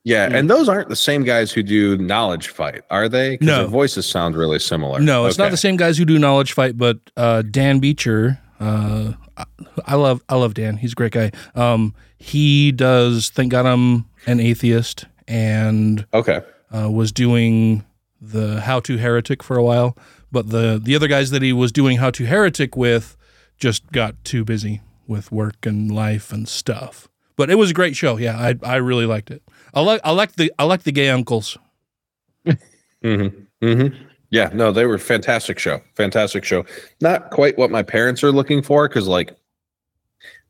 Yeah and those aren't the same guys who do knowledge fight are they No. their voices sound really similar No, it's not the same guys who do knowledge fight, but uh, Dan Beecher. Uh, I- I love I love Dan. He's a great guy. Um, he does. Thank God I'm an atheist, and okay uh, was doing the How to Heretic for a while. But the the other guys that he was doing How to Heretic with just got too busy with work and life and stuff. But it was a great show. Yeah, I I really liked it. I like I like the I like the gay uncles. hmm hmm Yeah, no, they were fantastic show. Fantastic show. Not quite what my parents are looking for because, like,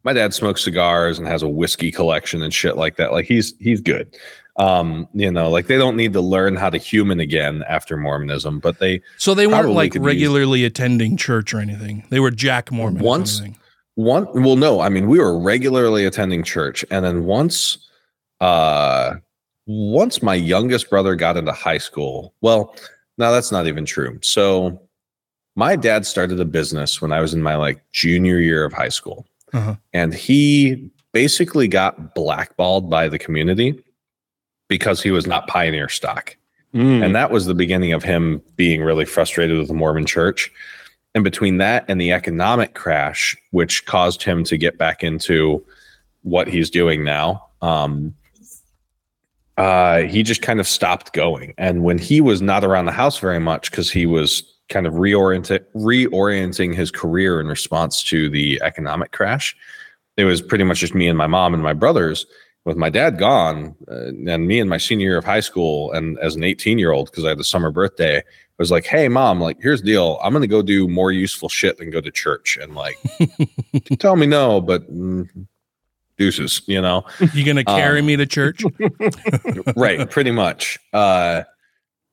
my dad smokes cigars and has a whiskey collection and shit like that. Like, he's he's good. Um, you know, like they don't need to learn how to human again after Mormonism, but they So they weren't like could use- regularly attending church or anything. They were Jack Mormon. Once- Once, one well no i mean we were regularly attending church and then once uh once my youngest brother got into high school well no that's not even true so my dad started a business when i was in my like junior year of high school Uh-huh. and he basically got blackballed by the community because he was not pioneer stock Mm. and that was the beginning of him being really frustrated with the Mormon church. And between that and the economic crash, which caused him to get back into what he's doing now, um, uh, he just kind of stopped going. And when he was not around the house very much, because he was kind of reorienting reorienting his career in response to the economic crash, it was pretty much just me and my mom and my brothers with my dad gone uh, and me in my senior year of high school and as an 18 year old because i had a summer birthday I was like hey mom like here's the deal i'm gonna go do more useful shit than go to church and like tell me no but mm, deuces you know? You gonna carry Um, me to church? right pretty much. Uh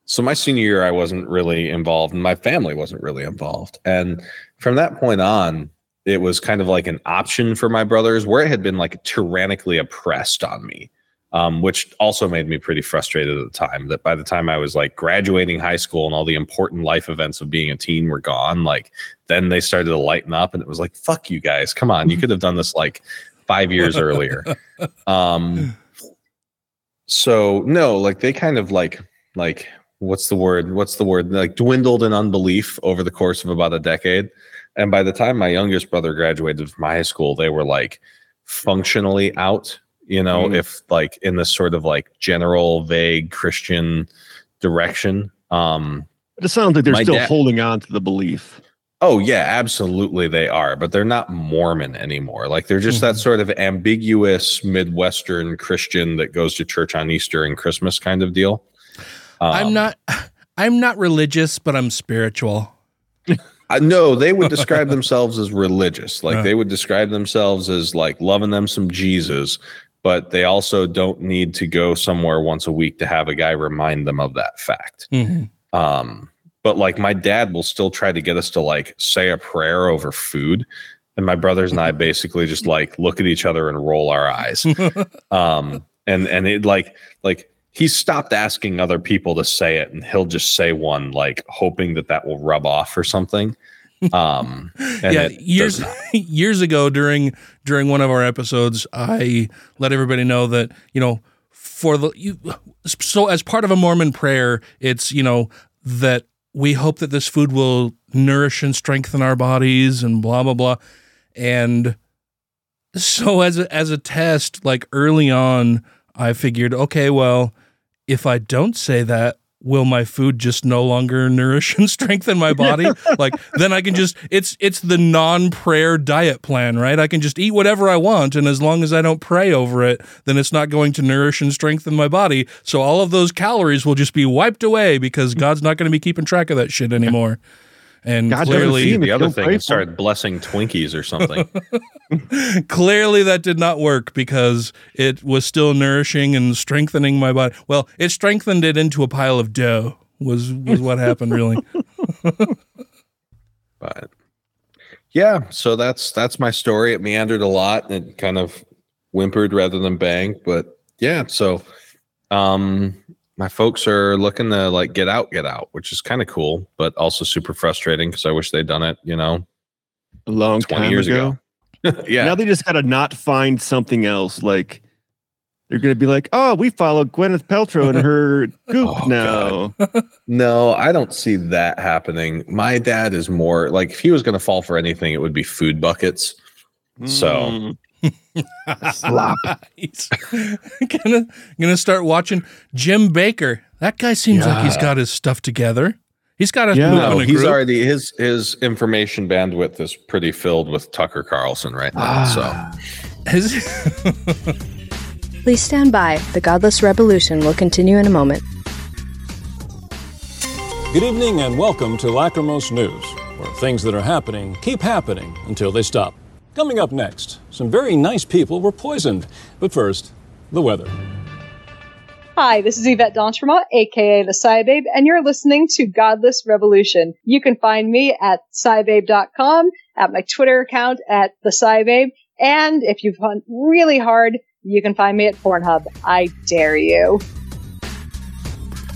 so my senior year i wasn't really involved and my family wasn't really involved. And from that point on it was kind of like an option for my brothers where it had been like tyrannically oppressed on me um, which also made me pretty frustrated at the time that by the time i was like graduating high school and all the important life events of being a teen were gone like then they started to lighten up and it was like fuck you guys come on you could have done this like five years earlier um so no like they kind of like like what's the word what's the word like dwindled in unbelief over the course of about a decade and by the time my youngest brother graduated from high school they were like functionally out you know Mm. if like in this sort of like general vague christian direction um it sounds like they're still dad- holding on to the belief. Oh yeah, absolutely they are, but they're not Mormon anymore. Like they're just that sort of ambiguous Midwestern Christian that goes to church on Easter and Christmas kind of deal. Um, I'm not. I'm not religious, but I'm spiritual. I know they would describe themselves as religious. Like Uh. they would describe themselves as like loving them some Jesus, but they also don't need to go somewhere once a week to have a guy remind them of that fact. Mhm. Um, but like my dad will still try to get us to like say a prayer over food. And my brothers and I basically just like look at each other and roll our eyes. Um, and and it like like he stopped asking other people to say it and he'll just say one like hoping that that will rub off or something. Um, and yeah, years years ago during during one of our episodes, I let everybody know that you know for the you so as part of a Mormon prayer, it's you know that we hope that this food will nourish and strengthen our bodies and blah blah blah, and so as a, as a test, like early on, I figured, okay, well, if I don't say that, will my food just no longer nourish and strengthen my body? like then I can just it's it's the non-prayer diet plan, right? I can just eat whatever I want and as long as I don't pray over it, then it's not going to nourish and strengthen my body. So all of those calories will just be wiped away because God's not going to be keeping track of that shit anymore. And God doesn't clearly see him if the other thing pray is started blessing Twinkies or something. clearly that did not work because it was still nourishing and strengthening my body. Well, it strengthened it into a pile of dough. Was was what happened really? but yeah, so that's that's my story. It meandered a lot and it kind of whimpered rather than banged, but yeah, so um my folks are looking to like get out, get out, which is kind of cool, but also super frustrating because I wish they'd done it, you know, a long 20 time years ago. ago. yeah. Now they just gotta not find something else. Like they're gonna be like, oh, we follow Gwyneth Paltrow and her goop Oh, now. No, I don't see that happening. My dad is more like if he was going to fall for anything, it would be food buckets. So Mm. Slop. He's gonna gonna start watching Jim Bakker. That guy seems like he's got his stuff together. He's got a Yeah. no, in a he's group. already his his information bandwidth is pretty filled with Tucker Carlson right now. Ah. So His- Please stand by. The Godless Rebelution will continue in a moment. Good evening and welcome to Lacrimose News, where things that are happening keep happening until they stop. Coming up next, some very nice people were poisoned. But first, the weather. Hi, this is Yvette d'Entremont, aka the SciBabe, and you're listening to Godless Rebelution. You can find me at scibabe.com, at my Twitter account at the SciBabe, and if you've hunt really hard, you can find me at Pornhub. I dare you.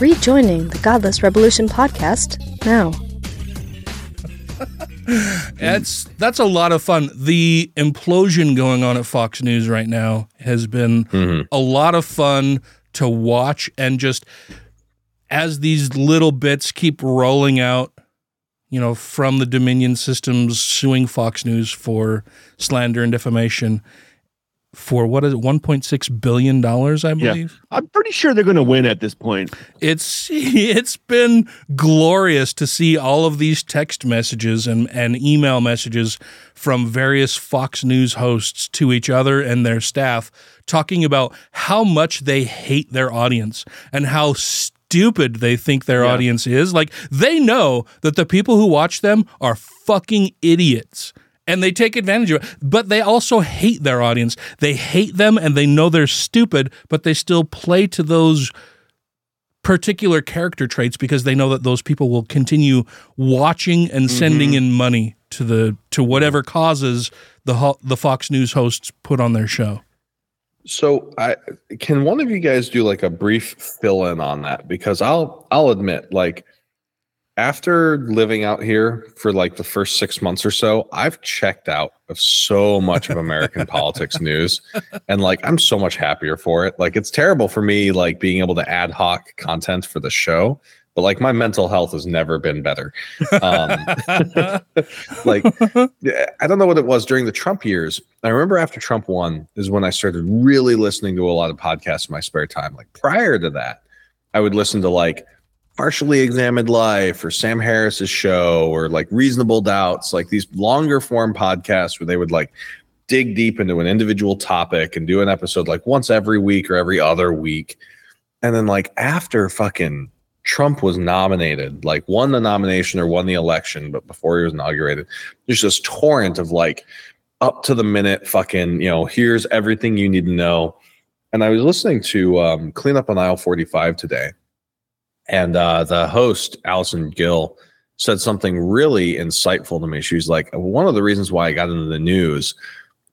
Rejoining the Godless Rebelution podcast now. That's that's a lot of fun. The implosion going on at Fox News right now has been mm-hmm. a lot of fun to watch and just as these little bits keep rolling out, you know, from the Dominion systems suing Fox News for slander and defamation for what is it, 1.6 billion dollars, I believe. Yeah. I'm pretty sure they're gonna win at this point. It's it's been glorious to see all of these text messages and, and email messages from various Fox News hosts to each other and their staff talking about how much they hate their audience and how stupid they think their audience is. Like they know that the people who watch them are fucking idiots and they take advantage of it. But they also hate their audience. They hate them and they know they're stupid, but they still play to those particular character traits because they know that those people will continue watching and mm-hmm. sending in money to the to whatever causes the ho- the Fox News hosts put on their show. So I can one of you guys do like a brief fill in on that because I'll I'll admit like after living out here for like the first 6 months or so I've checked out of so much of American politics news and like I'm so much happier for it like it's terrible for me like being able to ad hoc content for the show but like my mental health has never been better um like I don't know what it was during the Trump years. I remember after Trump won is when I started really listening to a lot of podcasts in my spare time. Like prior to that, I would listen to like partially examined life or Sam Harris's show or like reasonable doubts, like these longer form podcasts where they would like dig deep into an individual topic and do an episode like once every week or every other week. And then like after fucking Trump was nominated, like won the nomination or won the election, but before he was inaugurated, there's this torrent of like up to the minute fucking, you know, here's everything you need to know. And I was listening to um, Clean Up on Aisle 45 today, and uh, the host, Allison Gill, said something really insightful to me. She was like, One of the reasons why I got into the news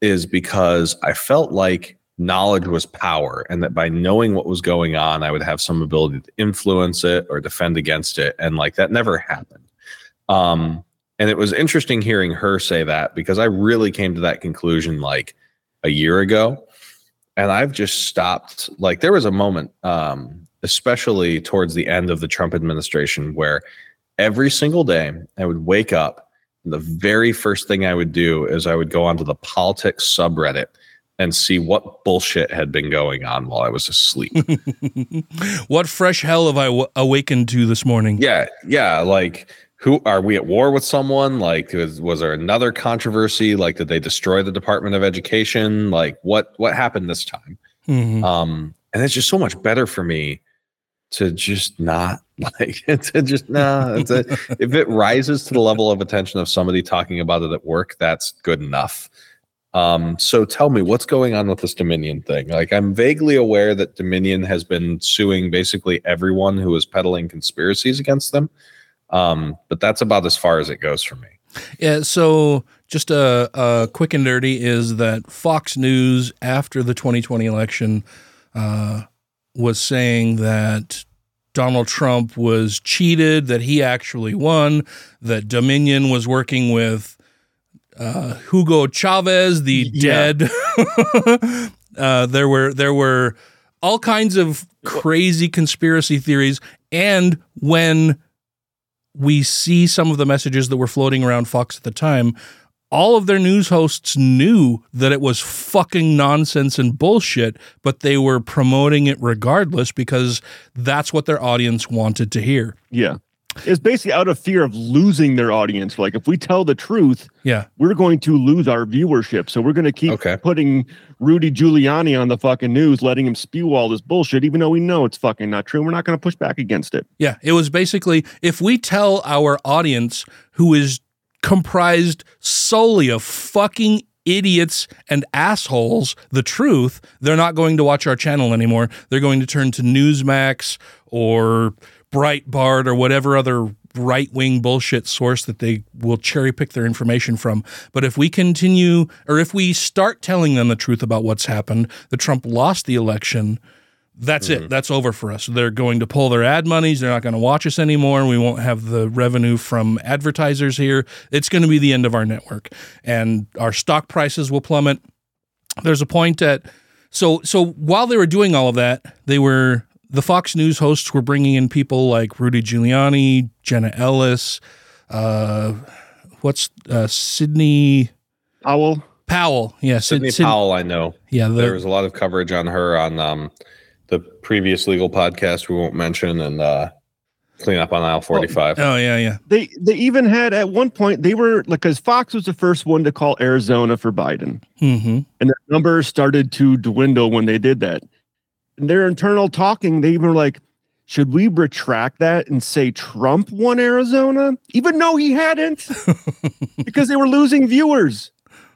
is because I felt like knowledge was power and that by knowing what was going on, I would have some ability to influence it or defend against it. And like that never happened. Um, and it was interesting hearing her say that because I really came to that conclusion like a year ago. And I've just stopped. Like there was a moment, um, especially towards the end of the Trump administration, where every single day I would wake up. The very first thing I would do is I would go onto the politics subreddit and see what bullshit had been going on while I was asleep. what fresh hell have I w- awakened to this morning? Yeah, yeah. Like, who are we at war with someone? Like, was, was there another controversy? Like, did they destroy the Department of Education? Like, what what happened this time? Mhm. Um, and it's just so much better for me to just not like to just nah. A, if it rises to the level of attention of somebody talking about it at work, that's good enough. Um, so tell me what's going on with this Dominion thing. Like, I'm vaguely aware that Dominion has been suing basically everyone who is peddling conspiracies against them. Um, but that's about as far as it goes for me. Yeah, so just a, a quick and dirty is that Fox News after the 2020 election uh, was saying that Donald Trump was cheated, that he actually won, that Dominion was working with uh, Hugo Chavez, the dead. uh, there were there were all kinds of crazy conspiracy theories, and when we see some of the messages that were floating around Fox at the time, all of their news hosts knew that it was fucking nonsense and bullshit, but they were promoting it regardless because that's what their audience wanted to hear. Yeah. It's basically out of fear of losing their audience. Like if we tell the truth, Yeah. we're going to lose our viewership. So we're going to keep putting Rudy Giuliani on the fucking news, letting him spew all this bullshit, even though we know it's fucking not true. We're not going to push back against it. Yeah, it was basically if we tell our audience who is comprised solely of fucking idiots and assholes the truth, they're not going to watch our channel anymore. They're going to turn to Newsmax or Breitbart or whatever other right wing bullshit source that they will cherry pick their information from. But if we continue or if we start telling them the truth about what's happened, that Trump lost the election, that's it. That's over for us. They're going to pull their ad monies. They're not going to watch us anymore. We won't have the revenue from advertisers here. It's going to be the end of our network, and our stock prices will plummet. There's a point at so so while they were doing all of that, they were the Fox News hosts were bringing in people like Rudy Giuliani, Jenna Ellis, uh, what's uh, Sidney Powell. Powell, yeah, Sidney Sid- Powell, I know. Yeah, the- there was a lot of coverage on her on um, the previous legal podcast we won't mention and uh, clean up on aisle 45. Oh yeah, yeah. They they even had at one point they were like because Fox was the first one to call Arizona for Biden, Mm-hmm. and the numbers started to dwindle when they did that. And their internal talking, they even were like, "Should we retract that and say Trump won Arizona, even though he hadn't?" because they were losing viewers.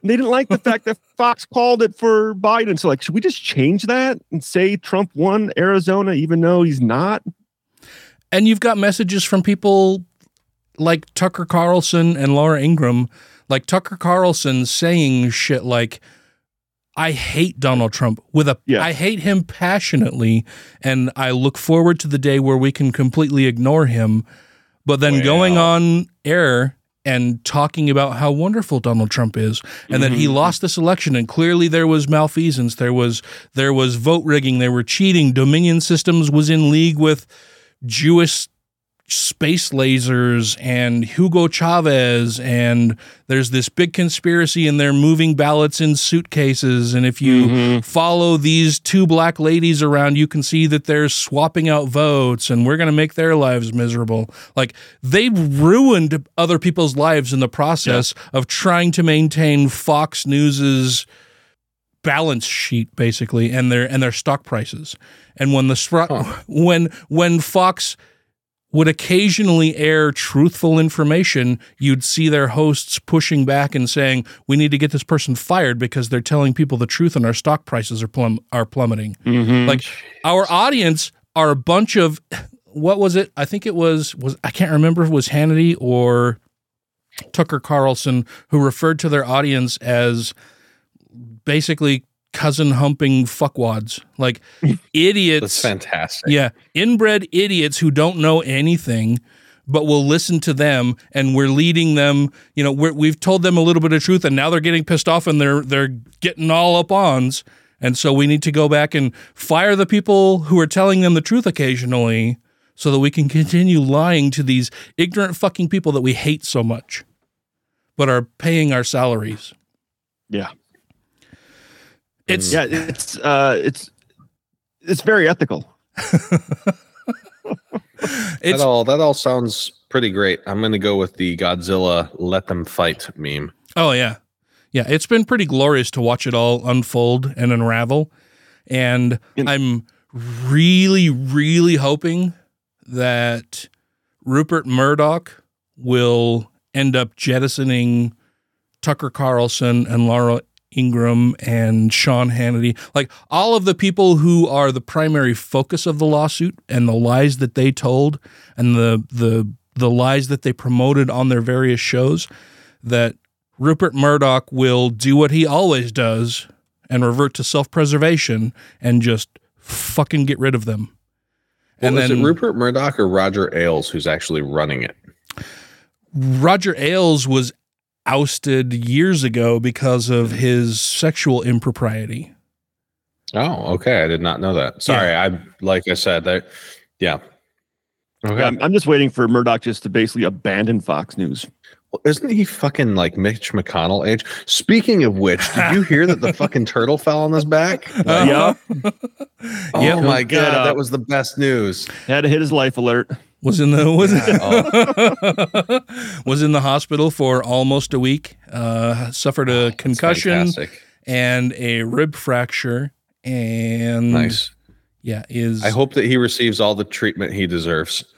And they didn't like the fact that Fox called it for Biden. So, like, should we just change that and say Trump won Arizona, even though he's not? And you've got messages from people like Tucker Carlson and Laura Ingraham, like Tucker Carlson saying shit like, I hate Donald Trump with a I hate him passionately and I look forward to the day where we can completely ignore him. But then going on air and talking about how wonderful Donald Trump is and that he mm-hmm. lost this election and clearly there was malfeasance, there was there was vote rigging, there were cheating, Dominion Systems was in league with Jewish space lasers and Hugo Chavez and there's this big conspiracy and they're moving ballots in suitcases. And if you mm-hmm. follow these two black ladies around you can see that they're swapping out votes and we're going to make their lives miserable. Like they've ruined other people's lives in the process of trying to maintain Fox News's balance sheet basically and their and their stock prices. And when the spro- when when Fox would occasionally air truthful information, you'd see their hosts pushing back and saying, "We need to get this person fired because they're telling people the truth and our stock prices are plum- are plummeting." Mhm. Like our audience are a bunch of what was it? I think it was was I can't remember if it was Hannity or Tucker Carlson who referred to their audience as basically cousin humping fuckwads, like idiots. That's fantastic. Yeah, inbred idiots who don't know anything, but will listen to them, and we're leading them. You know, we're, we've told them a little bit of truth, and now they're getting pissed off, and they're they're getting all up ons, and so we need to go back and fire the people who are telling them the truth occasionally, so that we can continue lying to these ignorant fucking people that we hate so much, but are paying our salaries. Yeah. It's yeah, it's uh it's it's very ethical. that all that all sounds pretty great. I'm gonna go with the Godzilla "Let Them Fight" meme. Oh yeah, yeah. It's been pretty glorious to watch it all unfold and unravel, and I'm really, really hoping that Rupert Murdoch will end up jettisoning Tucker Carlson and Laura Ingraham and Sean Hannity, like all of the people who are the primary focus of the lawsuit and the lies that they told and the the the lies that they promoted on their various shows, that Rupert Murdoch will do what he always does and revert to self-preservation and just fucking get rid of them. And And is then- it Rupert Murdoch or Roger Ailes who's actually running it? Roger Ailes was ousted years ago because of his sexual impropriety. Oh, okay. I did not know that. Sorry, I like I said that. Yeah. Okay. Yeah, I'm, I'm just waiting for Murdoch just to basically abandon Fox News. Well, isn't he fucking like Mitch McConnell age? Speaking of which, did you hear that the fucking turtle fell on his back? Uh-huh. yeah. Oh Yep. my god, that was the best news. Had to hit his life alert. Was in the was oh. was in the hospital for almost a week. Uh, suffered a concussion fantastic. and a rib fracture. And Nice. yeah, is I hope that he receives all the treatment he deserves.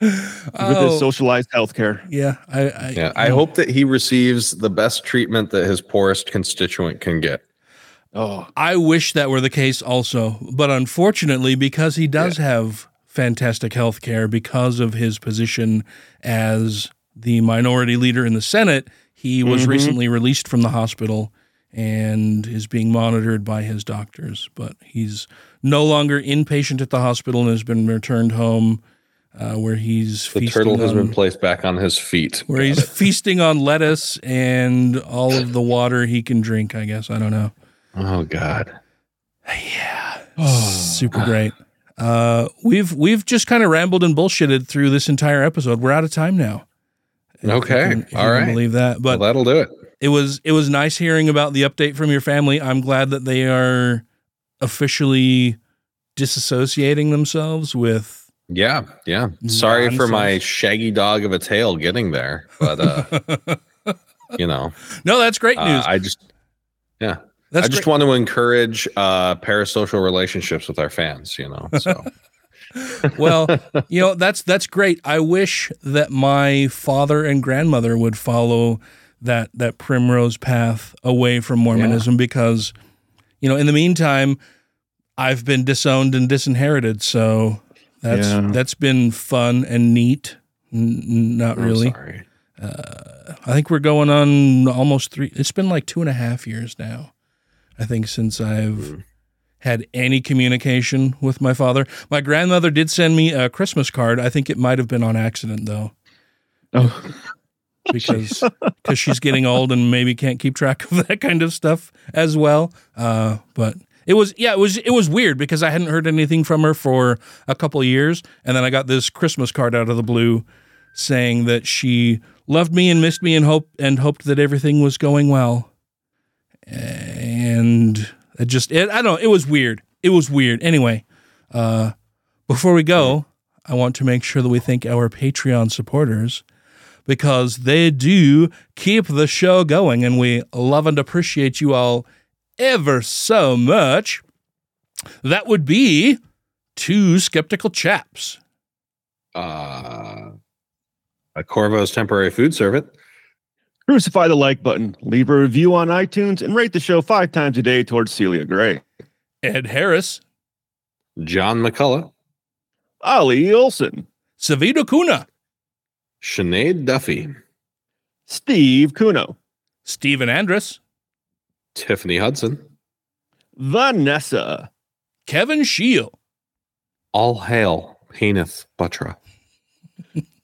With Oh. his socialized healthcare. yeah. I, I Yeah, I hope that he receives the best treatment that his poorest constituent can get. Oh, I wish that were the case also, but unfortunately, because he does have fantastic health care because of his position as the minority leader in the Senate, he was Mhm. recently released from the hospital and is being monitored by his doctors. But he's no longer inpatient at the hospital and has been returned home, uh, where he's The feasting turtle has on- been placed back on his feet. where he's feasting on lettuce and all of the water he can drink. I guess I don't know. Oh God. Yeah. Oh. Super great. Uh, we've we've just kind of rambled and bullshitted through this entire episode. We're out of time now. If Okay. can- All can believe that. But well, that'll do it. it was it was nice hearing about the update from your family. I'm glad that they are officially disassociating themselves with. Yeah, yeah. Sorry for my shaggy dog of a tail getting there, but uh, you know, No, that's great uh, news. I just, yeah, That's I just great. want to encourage uh, parasocial relationships with our fans. You know, so well, you know that's that's great. I wish that my father and grandmother would follow that that primrose path away from Mormonism because, you know, in the meantime, I've been disowned and disinherited. So that's Yeah. that's been fun and neat. N- not I'm really. sorry. Uh, I think we're going on almost three. It's been like two and a half years now. I think since I've had any communication with my father. My grandmother did send me a Christmas card. I think it might have been on accident though, oh, because because she's getting old and maybe can't keep track of that kind of stuff as well. Uh, but it was yeah, it was it was weird because I hadn't heard anything from her for a couple of years, and then I got this Christmas card out of the blue saying that she loved me and missed me and hoped and hoped that everything was going well. And it just it, I don't know, it was weird. It was weird. Anyway, uh before we go, I want to make sure that we thank our Patreon supporters because they do keep the show going and we love and appreciate you all ever so much. That would be two skeptical chaps. Uh, a Corvo's temporary food servant. Crucify the like button, leave a review on iTunes, and rate the show five times a day towards Celia Gray. Ed Harris, John McCullough, Ali Olson, Savita Kuna, Sinead Duffy, Steve Kuno, Stephen Andrus, Tiffany Hudson, Vanessa, Kevin Shield, All hail Peneth Buttra,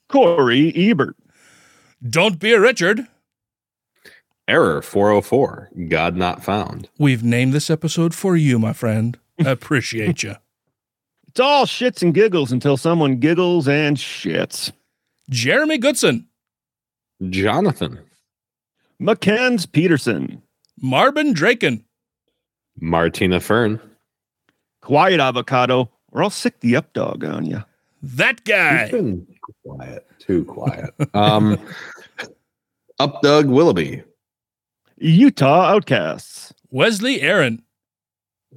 Corey Ebert, Don't Be a Richard. Error 404, God not found. We've named this episode for you, my friend. Appreciate you. It's all shits and giggles until someone giggles and shits. Jeremy Goodson, Jonathan, Mackenzie Peterson, Marvin Draken, Martina Fern, Quiet Avocado, or I'll sick the up dog on you. that guy, He's been quiet, too quiet. Um, Up Doug Willoughby, Utah Outcasts, Wesley Aaron,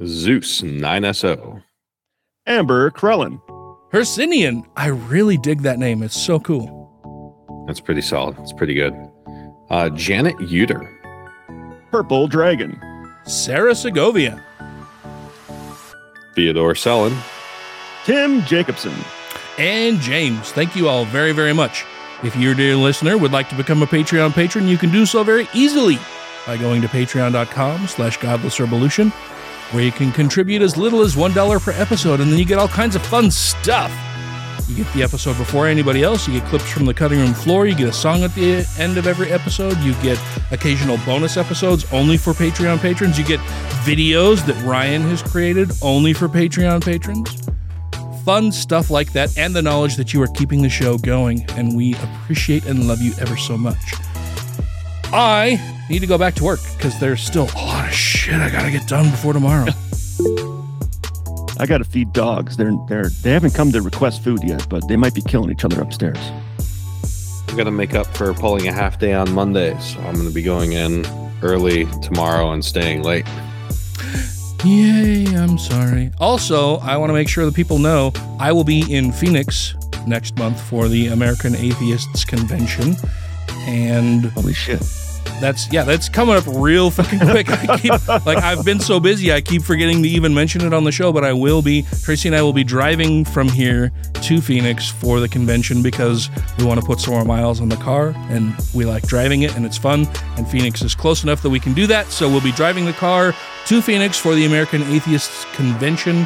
Zeus 9SO, Amber Krellin, Hercinian. I really dig that name. It's so cool. That's pretty solid. It's pretty good. Uh, Janet Uter, Purple Dragon, Sarah Segovia, Theodore Sellen, Tim Jacobson, and James. Thank you all very, very much. If you, dear listener, would like to become a Patreon patron, you can do so very easily by going to patreon.com slash godlessrebelution, where you can contribute as little as $1 per episode, and then you get all kinds of fun stuff. You get the episode before anybody else, you get clips from the cutting room floor, you get a song at the end of every episode, you get occasional bonus episodes only for Patreon patrons, you get videos that Ryan has created only for Patreon patrons fun stuff like that, and the knowledge that you are keeping the show going. And we appreciate and love you ever so much. I need to go back to work because there's still a lot of shit I gotta get done before tomorrow. I got to feed dogs. They're they're they haven't come to request food yet, but they might be killing each other upstairs. I'm going to make up for pulling a half day on Monday, so I'm going to be going in early tomorrow and staying late. Yay, I'm sorry. Also, I want to make sure the people know I will be in Phoenix next month for the American Atheists Convention. And holy shit. That's yeah, that's coming up real fucking quick. I keep like I've been so busy I keep forgetting to even mention it on the show, but I will be Tracy and I will be driving from here to Phoenix for the convention because we want to put some more miles on the car and we like driving it and it's fun and Phoenix is close enough that we can do that. So we'll be driving the car to Phoenix for the American Atheists Convention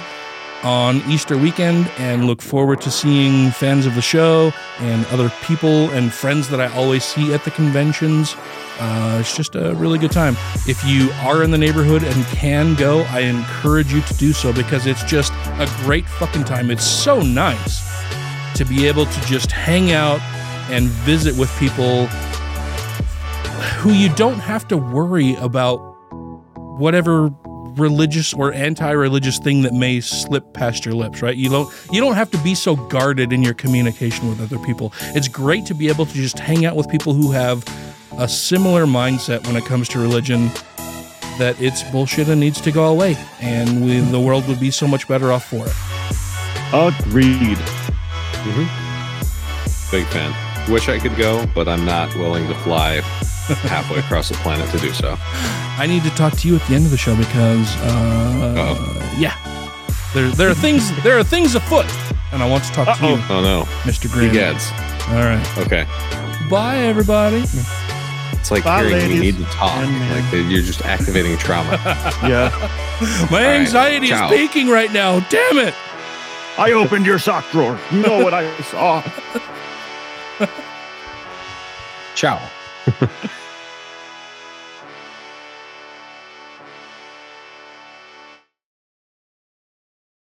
on Easter weekend and look forward to seeing fans of the show and other people and friends that I always see at the conventions. Uh, it's just a really good time. If you are in the neighborhood and can go, I encourage you to do so because it's just a great fucking time. It's so nice to be able to just hang out and visit with people who you don't have to worry about whatever religious or anti-religious thing that may slip past your lips right you don't you don't have to be so guarded in your communication with other people it's great to be able to just hang out with people who have a similar mindset when it comes to religion that it's bullshit and needs to go away and we, the world would be so much better off for it Agreed. Mm-hmm. Big fan. Wish I could go, but I'm not willing to fly halfway across the planet to do so. i need to talk to you at the end of the show because uh, yeah there, there are things there are things afoot and i want to talk to you Oh no, mr green Egads. all right Okay. bye everybody It's like Bye, hearing we need to talk. Like you're just activating trauma. Yeah. my right, anxiety ciao. is peaking right now damn it I opened your sock drawer. You know what I saw. Ciao.